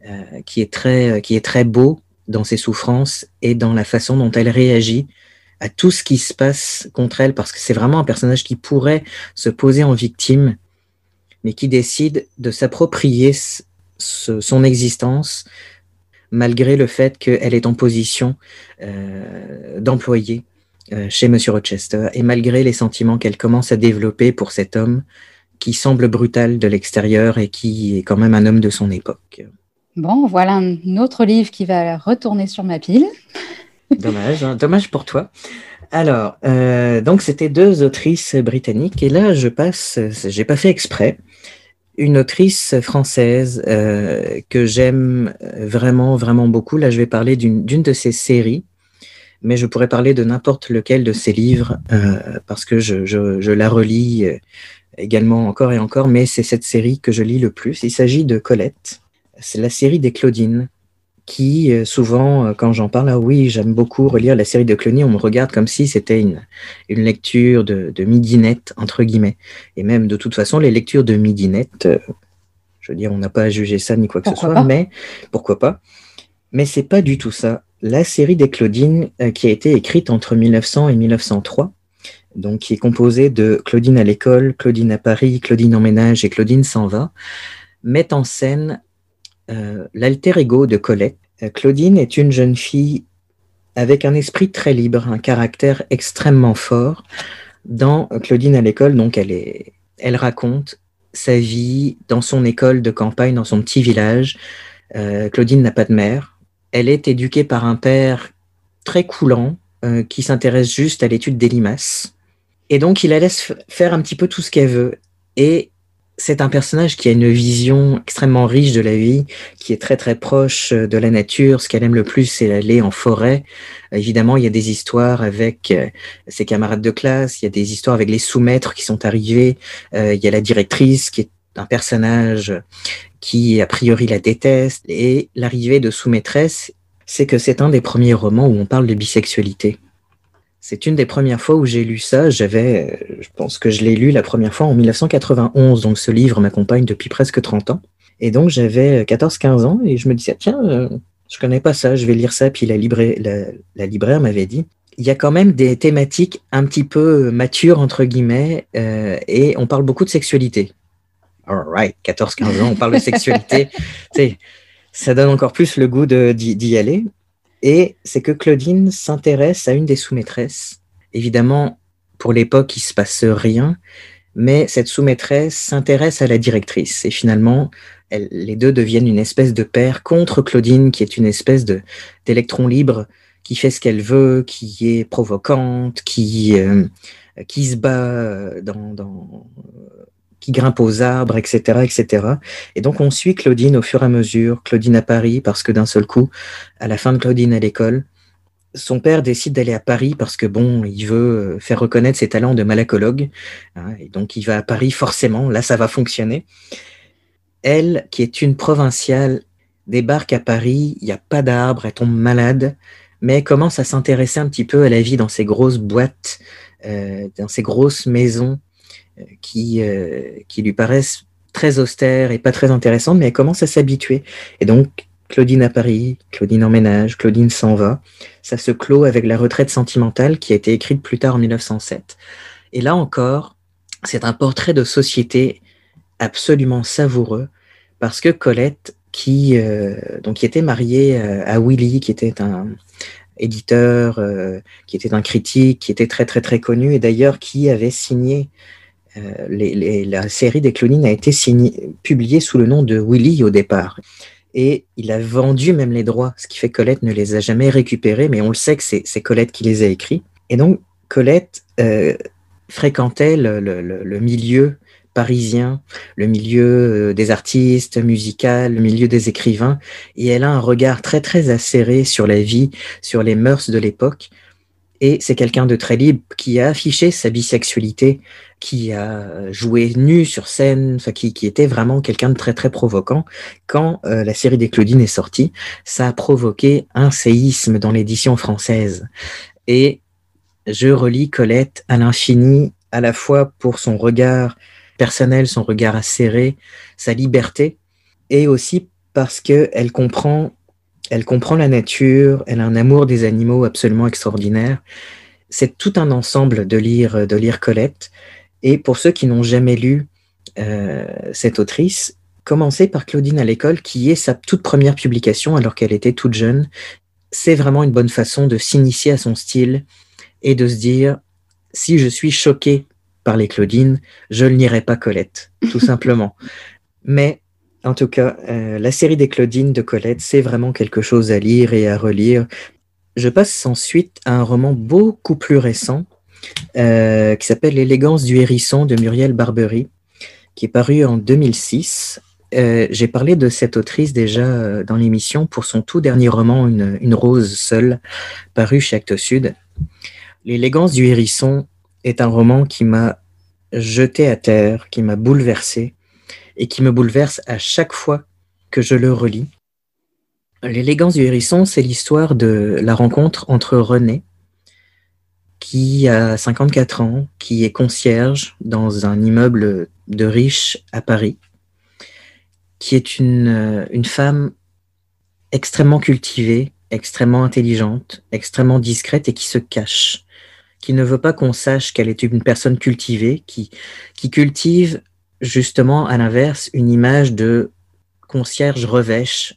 euh, qui, est très, qui est très beau dans ses souffrances et dans la façon dont elle réagit à tout ce qui se passe contre elle, parce que c'est vraiment un personnage qui pourrait se poser en victime, mais qui décide de s'approprier son existence, malgré le fait qu'elle est en position euh, d'employé euh, chez Monsieur Rochester, et malgré les sentiments qu'elle commence à développer pour cet homme qui semble brutal de l'extérieur et qui est quand même un homme de son époque. Bon, voilà un autre livre qui va retourner sur ma pile. Dommage, hein, dommage pour toi. Alors, euh, donc c'était deux autrices britanniques et là je passe, j'ai pas fait exprès, une autrice française euh, que j'aime vraiment vraiment beaucoup. Là je vais parler d'une de ses séries, mais je pourrais parler de n'importe lequel de ses livres euh, parce que je, je, je, la relis également encore et encore, mais c'est cette série que je lis le plus. Il s'agit de Colette. C'est la série des Claudines qui, euh, souvent, euh, quand j'en parle, ah oui, j'aime beaucoup relire la série de Clooney, on me regarde comme si c'était une, une lecture de, de midinette, entre guillemets. Et même, de toute façon, les lectures de midinette, euh, je veux dire, on n'a pas à juger ça ni quoi que ce soit, mais pourquoi pas. Mais c'est pas du tout ça. La série des Claudines, qui a été écrite entre 1900 et 1903, donc qui est composée de Claudine à l'école, Claudine à Paris, Claudine en ménage et Claudine s'en va, met en scène euh, l'alter ego de Colette. Euh, Claudine est une jeune fille avec un esprit très libre, un caractère extrêmement fort. Dans Claudine à l'école, donc elle, est, elle raconte sa vie dans son école de campagne, dans son petit village. Euh, Claudine n'a pas de mère. Elle est éduquée par un père très coulant qui s'intéresse juste à l'étude des limaces. Et donc, il la laisse faire un petit peu tout ce qu'elle veut. Et c'est un personnage qui a une vision extrêmement riche de la vie, qui est très très proche euh, de la nature. Ce qu'elle aime le plus, c'est aller en forêt. Évidemment, il y a des histoires avec euh, ses camarades de classe, il y a des histoires avec les sous-maîtres qui sont arrivés, euh, il y a la directrice qui est un personnage qui a priori la déteste, et l'arrivée de sous-maîtresse, c'est que c'est un des premiers romans où on parle de bisexualité. C'est une des premières fois où j'ai lu ça. J'avais, euh, je pense que je l'ai lu la première fois en 1991. Donc ce livre m'accompagne depuis presque 30 ans. Et donc j'avais 14-15 ans et je me disais, tiens, euh, je connais pas ça, je vais lire ça. Puis la, la, libraire m'avait dit, il y a quand même des thématiques un petit peu matures, entre guillemets, euh, et on parle beaucoup de sexualité. All right, 14-15 ans, on parle de sexualité. [LAUGHS] ça donne encore plus le goût d'y aller. Et c'est que Claudine s'intéresse à une des sous-maîtresses. Évidemment, pour l'époque, il se passe rien, mais cette sous-maîtresse s'intéresse à la directrice. Et finalement, les deux deviennent une espèce de paire contre Claudine, qui est une espèce d'électron libre, qui fait ce qu'elle veut, qui est provocante, qui euh, qui se bat dans, dans qui grimpe aux arbres, etc., etc. Et donc on suit Claudine au fur et à mesure, Claudine à Paris, parce que d'un seul coup, à la fin de Claudine à l'école, son père décide d'aller à Paris parce que bon, il veut faire reconnaître ses talents de malacologue, hein, et donc il va à Paris forcément. Là, ça va fonctionner. Elle, qui est une provinciale, débarque à Paris. Il n'y a pas d'arbre, elle tombe malade, mais elle commence à s'intéresser un petit peu à la vie dans ces grosses boîtes, euh, dans ces grosses maisons qui, euh, qui lui paraissent très austères et pas très intéressantes, mais elle commence à s'habituer. Et donc, Claudine à Paris, Claudine en ménage, Claudine s'en va. Ça se clôt avec la retraite sentimentale qui a été écrite plus tard en 1907. Et là encore, c'est un portrait de société absolument savoureux parce que Colette, qui, euh, donc, qui était mariée euh, à Willy, qui était un éditeur, qui était un critique, qui était très très très connu et d'ailleurs qui avait signé euh, la série des clonines a été publiée sous le nom de Willy au départ. Et il a vendu même les droits, ce qui fait que Colette ne les a jamais récupérés, mais on le sait que c'est Colette qui les a écrits. Et donc, Colette euh, fréquentait le, milieu parisien, le milieu euh, des artistes musicaux, le milieu des écrivains, et elle a un regard très très acéré sur la vie, sur les mœurs de l'époque, et c'est quelqu'un de très libre qui a affiché sa bisexualité, qui a joué nu sur scène, qui, qui était vraiment quelqu'un de très très provoquant. Quand euh, la série des Claudines est sortie, ça a provoqué un séisme dans l'édition française. Et je relis Colette à l'infini, à la fois pour son regard personnel, son regard acéré, sa liberté, et aussi parce qu'elle comprend elle comprend la nature, elle a un amour des animaux absolument extraordinaire. C'est tout un ensemble de lire, de lire Colette. Et pour ceux qui n'ont jamais lu euh, cette autrice, commencez par Claudine à l'école, qui est sa toute première publication alors qu'elle était toute jeune. C'est vraiment une bonne façon de s'initier à son style et de se dire, si je suis choqué parler Claudine, je ne lirai pas Colette, tout [LAUGHS] simplement. Mais en tout cas, euh, la série des Claudines de Colette, c'est vraiment quelque chose à lire et à relire. Je passe ensuite à un roman beaucoup plus récent euh, qui s'appelle L'élégance du hérisson de Muriel Barbery, qui est paru en 2006. Euh, j'ai parlé de cette autrice déjà dans l'émission pour son tout dernier roman, Une, rose seule, paru chez Actes Sud. L'élégance du hérisson est un roman qui m'a jeté à terre, qui m'a bouleversé et qui me bouleverse à chaque fois que je le relis. L'élégance du hérisson, c'est l'histoire de la rencontre entre René, qui a 54 ans, qui est concierge dans un immeuble de riches à Paris, qui est une, une femme extrêmement cultivée, extrêmement intelligente, extrêmement discrète et qui se cache qui ne veut pas qu'on sache qu'elle est une personne cultivée, qui, qui cultive justement à l'inverse une image de concierge revêche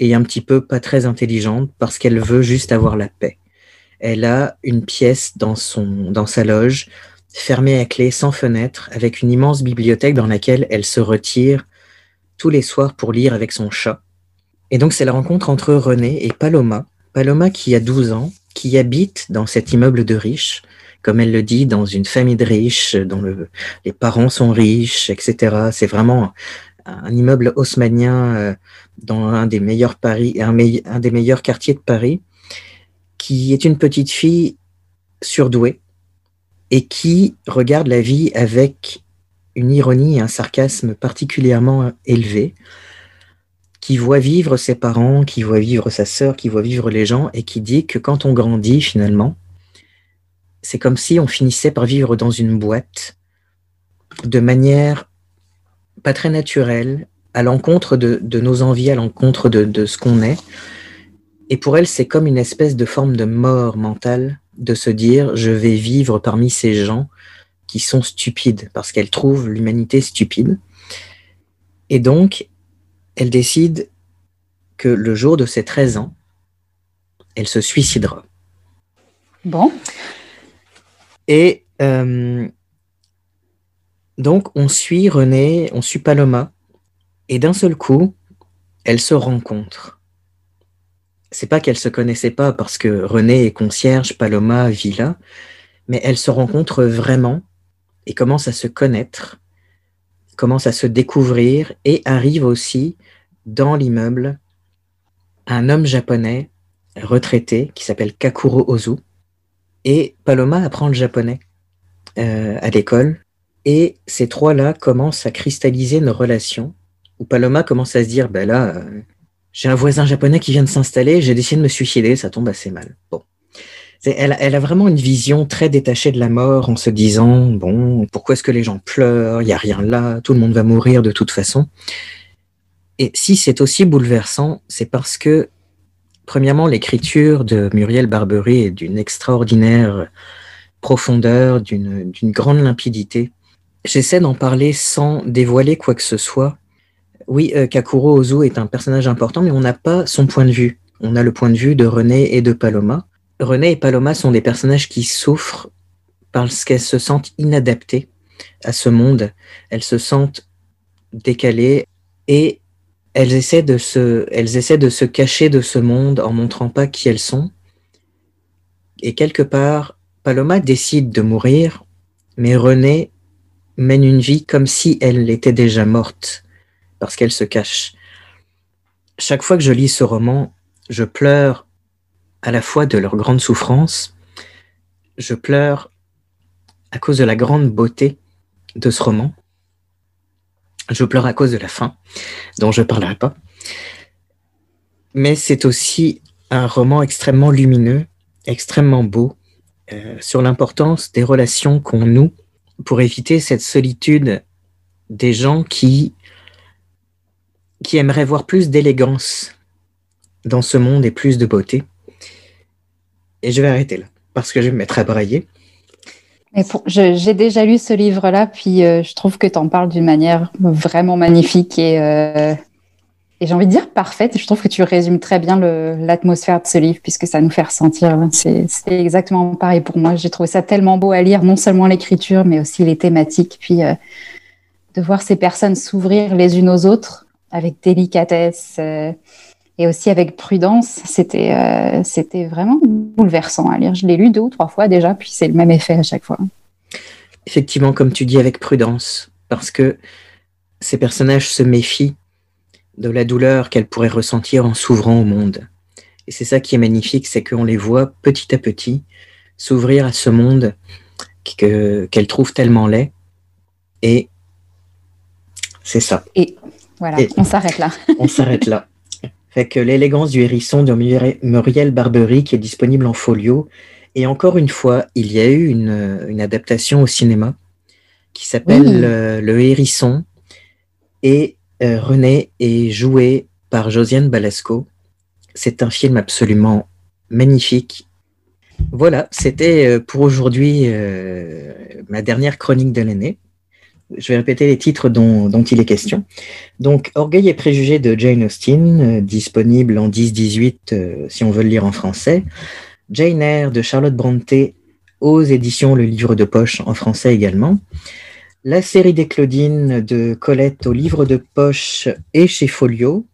et un petit peu pas très intelligente parce qu'elle veut juste avoir la paix. Elle a une pièce dans, son, dans sa loge, fermée à clé, sans fenêtre, avec une immense bibliothèque dans laquelle elle se retire tous les soirs pour lire avec son chat. Et donc c'est la rencontre entre René et Paloma. Paloma qui a 12 ans qui habite dans cet immeuble de riches, comme elle le dit, dans une famille de riches, dont les parents sont riches, etc. C'est vraiment un immeuble haussmanien euh, dans un des meilleurs Paris, un, un, des meilleurs quartiers de Paris, qui est une petite fille surdouée et qui regarde la vie avec une ironie et un sarcasme particulièrement élevés, qui voit vivre ses parents, qui voit vivre sa sœur, qui voit vivre les gens, et qui dit que quand on grandit finalement, c'est comme si on finissait par vivre dans une boîte de manière pas très naturelle, à l'encontre de, nos envies, à l'encontre de, de ce qu'on est. Et pour elle, c'est comme une espèce de forme de mort mentale de se dire je vais vivre parmi ces gens qui sont stupides parce qu'elle trouve l'humanité stupide. Et donc, elle décide que le jour de ses 13 ans, elle se suicidera. Bon. Et euh, donc, on suit René, on suit Paloma, et d'un seul coup, elles se rencontrent. C'est pas qu'elles se connaissaient pas parce que René est concierge, Paloma vit là, mais elles se rencontrent vraiment et commencent à se connaître commence à se découvrir et arrive aussi dans l'immeuble un homme japonais retraité qui s'appelle Kakuro Ozu. Et Paloma apprend le japonais euh, à l'école. Et ces trois-là commencent à cristalliser une relation où Paloma commence à se dire, ben là, euh, j'ai un voisin japonais qui vient de s'installer, j'ai décidé de me suicider, ça tombe assez mal. Bon. Elle, a vraiment une vision très détachée de la mort en se disant, bon, pourquoi est-ce que les gens pleurent Il n'y a rien là, tout le monde va mourir de toute façon. Et si c'est aussi bouleversant, c'est parce que, premièrement, l'écriture de Muriel Barbery est d'une extraordinaire profondeur, d'une grande limpidité. J'essaie d'en parler sans dévoiler quoi que ce soit. Oui, euh, Kakuro Ozu est un personnage important, mais on n'a pas son point de vue. On a le point de vue de René et de Paloma. René et Paloma sont des personnages qui souffrent parce qu'elles se sentent inadaptées à ce monde. Elles se sentent décalées et elles essaient de se, cacher de ce monde en montrant pas qui elles sont. Et quelque part, Paloma décide de mourir, mais René mène une vie comme si elle était déjà morte, parce qu'elle se cache. Chaque fois que je lis ce roman, je pleure à la fois de leur grande souffrance, je pleure à cause de la grande beauté de ce roman. Je pleure à cause de la fin, dont je ne parlerai pas. Mais c'est aussi un roman extrêmement lumineux, extrêmement beau, euh, sur l'importance des relations qu'on noue pour éviter cette solitude des gens qui, qui aimeraient voir plus d'élégance dans ce monde et plus de beauté. Et je vais arrêter là, parce que je vais me mettre à brailler. J'ai déjà lu ce livre-là, puis euh, je trouve que tu en parles d'une manière vraiment magnifique et, euh, et j'ai envie de dire parfaite. Je trouve que tu résumes très bien l'atmosphère de ce livre puisque ça nous fait ressentir. C'est exactement pareil pour moi. J'ai trouvé ça tellement beau à lire, non seulement l'écriture, mais aussi les thématiques. Puis euh, de voir ces personnes s'ouvrir les unes aux autres avec délicatesse euh, et aussi avec prudence, c'était euh, c'était vraiment bouleversant à lire. Je l'ai lu deux ou trois fois déjà, puis c'est le même effet à chaque fois. Effectivement, comme tu dis, avec prudence, parce que ces personnages se méfient de la douleur qu'elle pourrait ressentir en s'ouvrant au monde. Et c'est ça qui est magnifique, c'est qu'on les voit petit à petit s'ouvrir à ce monde qu'elle trouve tellement laid. Et c'est ça. Et voilà, on s'arrête là. on s'arrête là. Fait que l'élégance du hérisson de Muriel Barbery qui est disponible en folio. Et encore une fois, il y a eu une, adaptation au cinéma qui s'appelle euh, Le Hérisson. Et euh, René est joué par Josiane Balasco. C'est un film absolument magnifique. Voilà, c'était euh, pour aujourd'hui euh, ma dernière chronique de l'année. Je vais répéter les titres dont, il est question. Donc, Orgueil et préjugés de Jane Austen, disponible en 10-18 si on veut le lire en français. Jane Eyre de Charlotte Brontë aux éditions Le Livre de Poche en français également. La série des Claudines de Colette au livre de poche et chez Folio.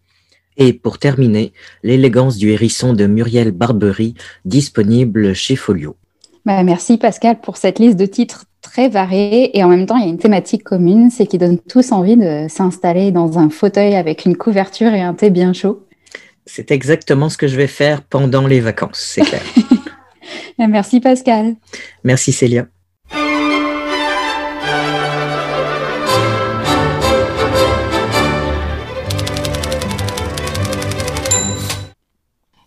Et pour terminer, l'élégance du hérisson de Muriel Barbery, disponible chez Folio. Bah, merci Pascal pour cette liste de titres très variés et en même temps il y a une thématique commune, c'est qu'ils donnent tous envie de s'installer dans un fauteuil avec une couverture et un thé bien chaud. C'est exactement ce que je vais faire pendant les vacances, c'est clair. [LAUGHS] [LAUGHS] merci Pascal. Merci Célia.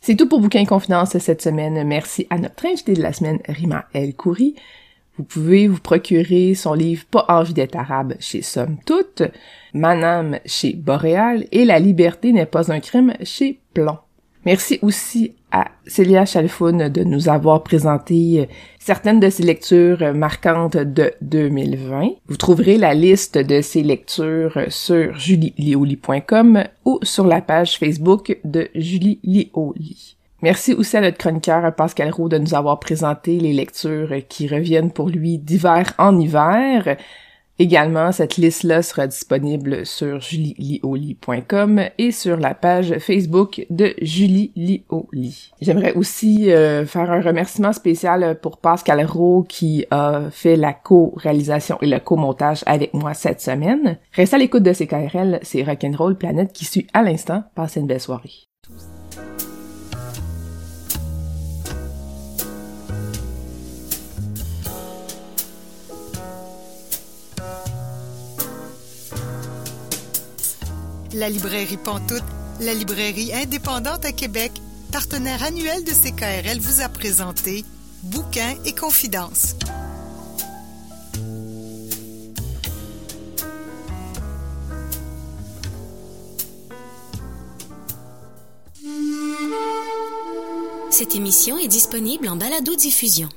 C'est tout pour Bouquin Confidence cette semaine. Merci à notre invité de la semaine, Rima El Kouri. Vous pouvez vous procurer son livre Pas envie d'être arabe chez Somme Toute, Manam chez Boréal et La liberté n'est pas un crime chez Plomb. Merci aussi à Célia Chalfoun de nous avoir présenté certaines de ses lectures marquantes de 2020. Vous trouverez la liste de ses lectures sur julielioli.com ou sur la page Facebook de Julie Lioli. Merci aussi à notre chroniqueur Pascal Roux de nous avoir présenté les lectures qui reviennent pour lui d'hiver en hiver. Également, cette liste-là sera disponible sur julielioli.com et sur la page Facebook de Julie Lioli. J'aimerais aussi euh, faire un remerciement spécial pour Pascal Rowe qui a fait la co-réalisation et le co-montage avec moi cette semaine. Reste à l'écoute de CKRL, c'est Rock'n'Roll Planète qui suit à l'instant. Passez une belle soirée. La librairie Pantoute, la librairie indépendante à Québec, partenaire annuel de CKRL, vous a présenté Bouquins et Confidences. Cette émission est disponible en balado-diffusion.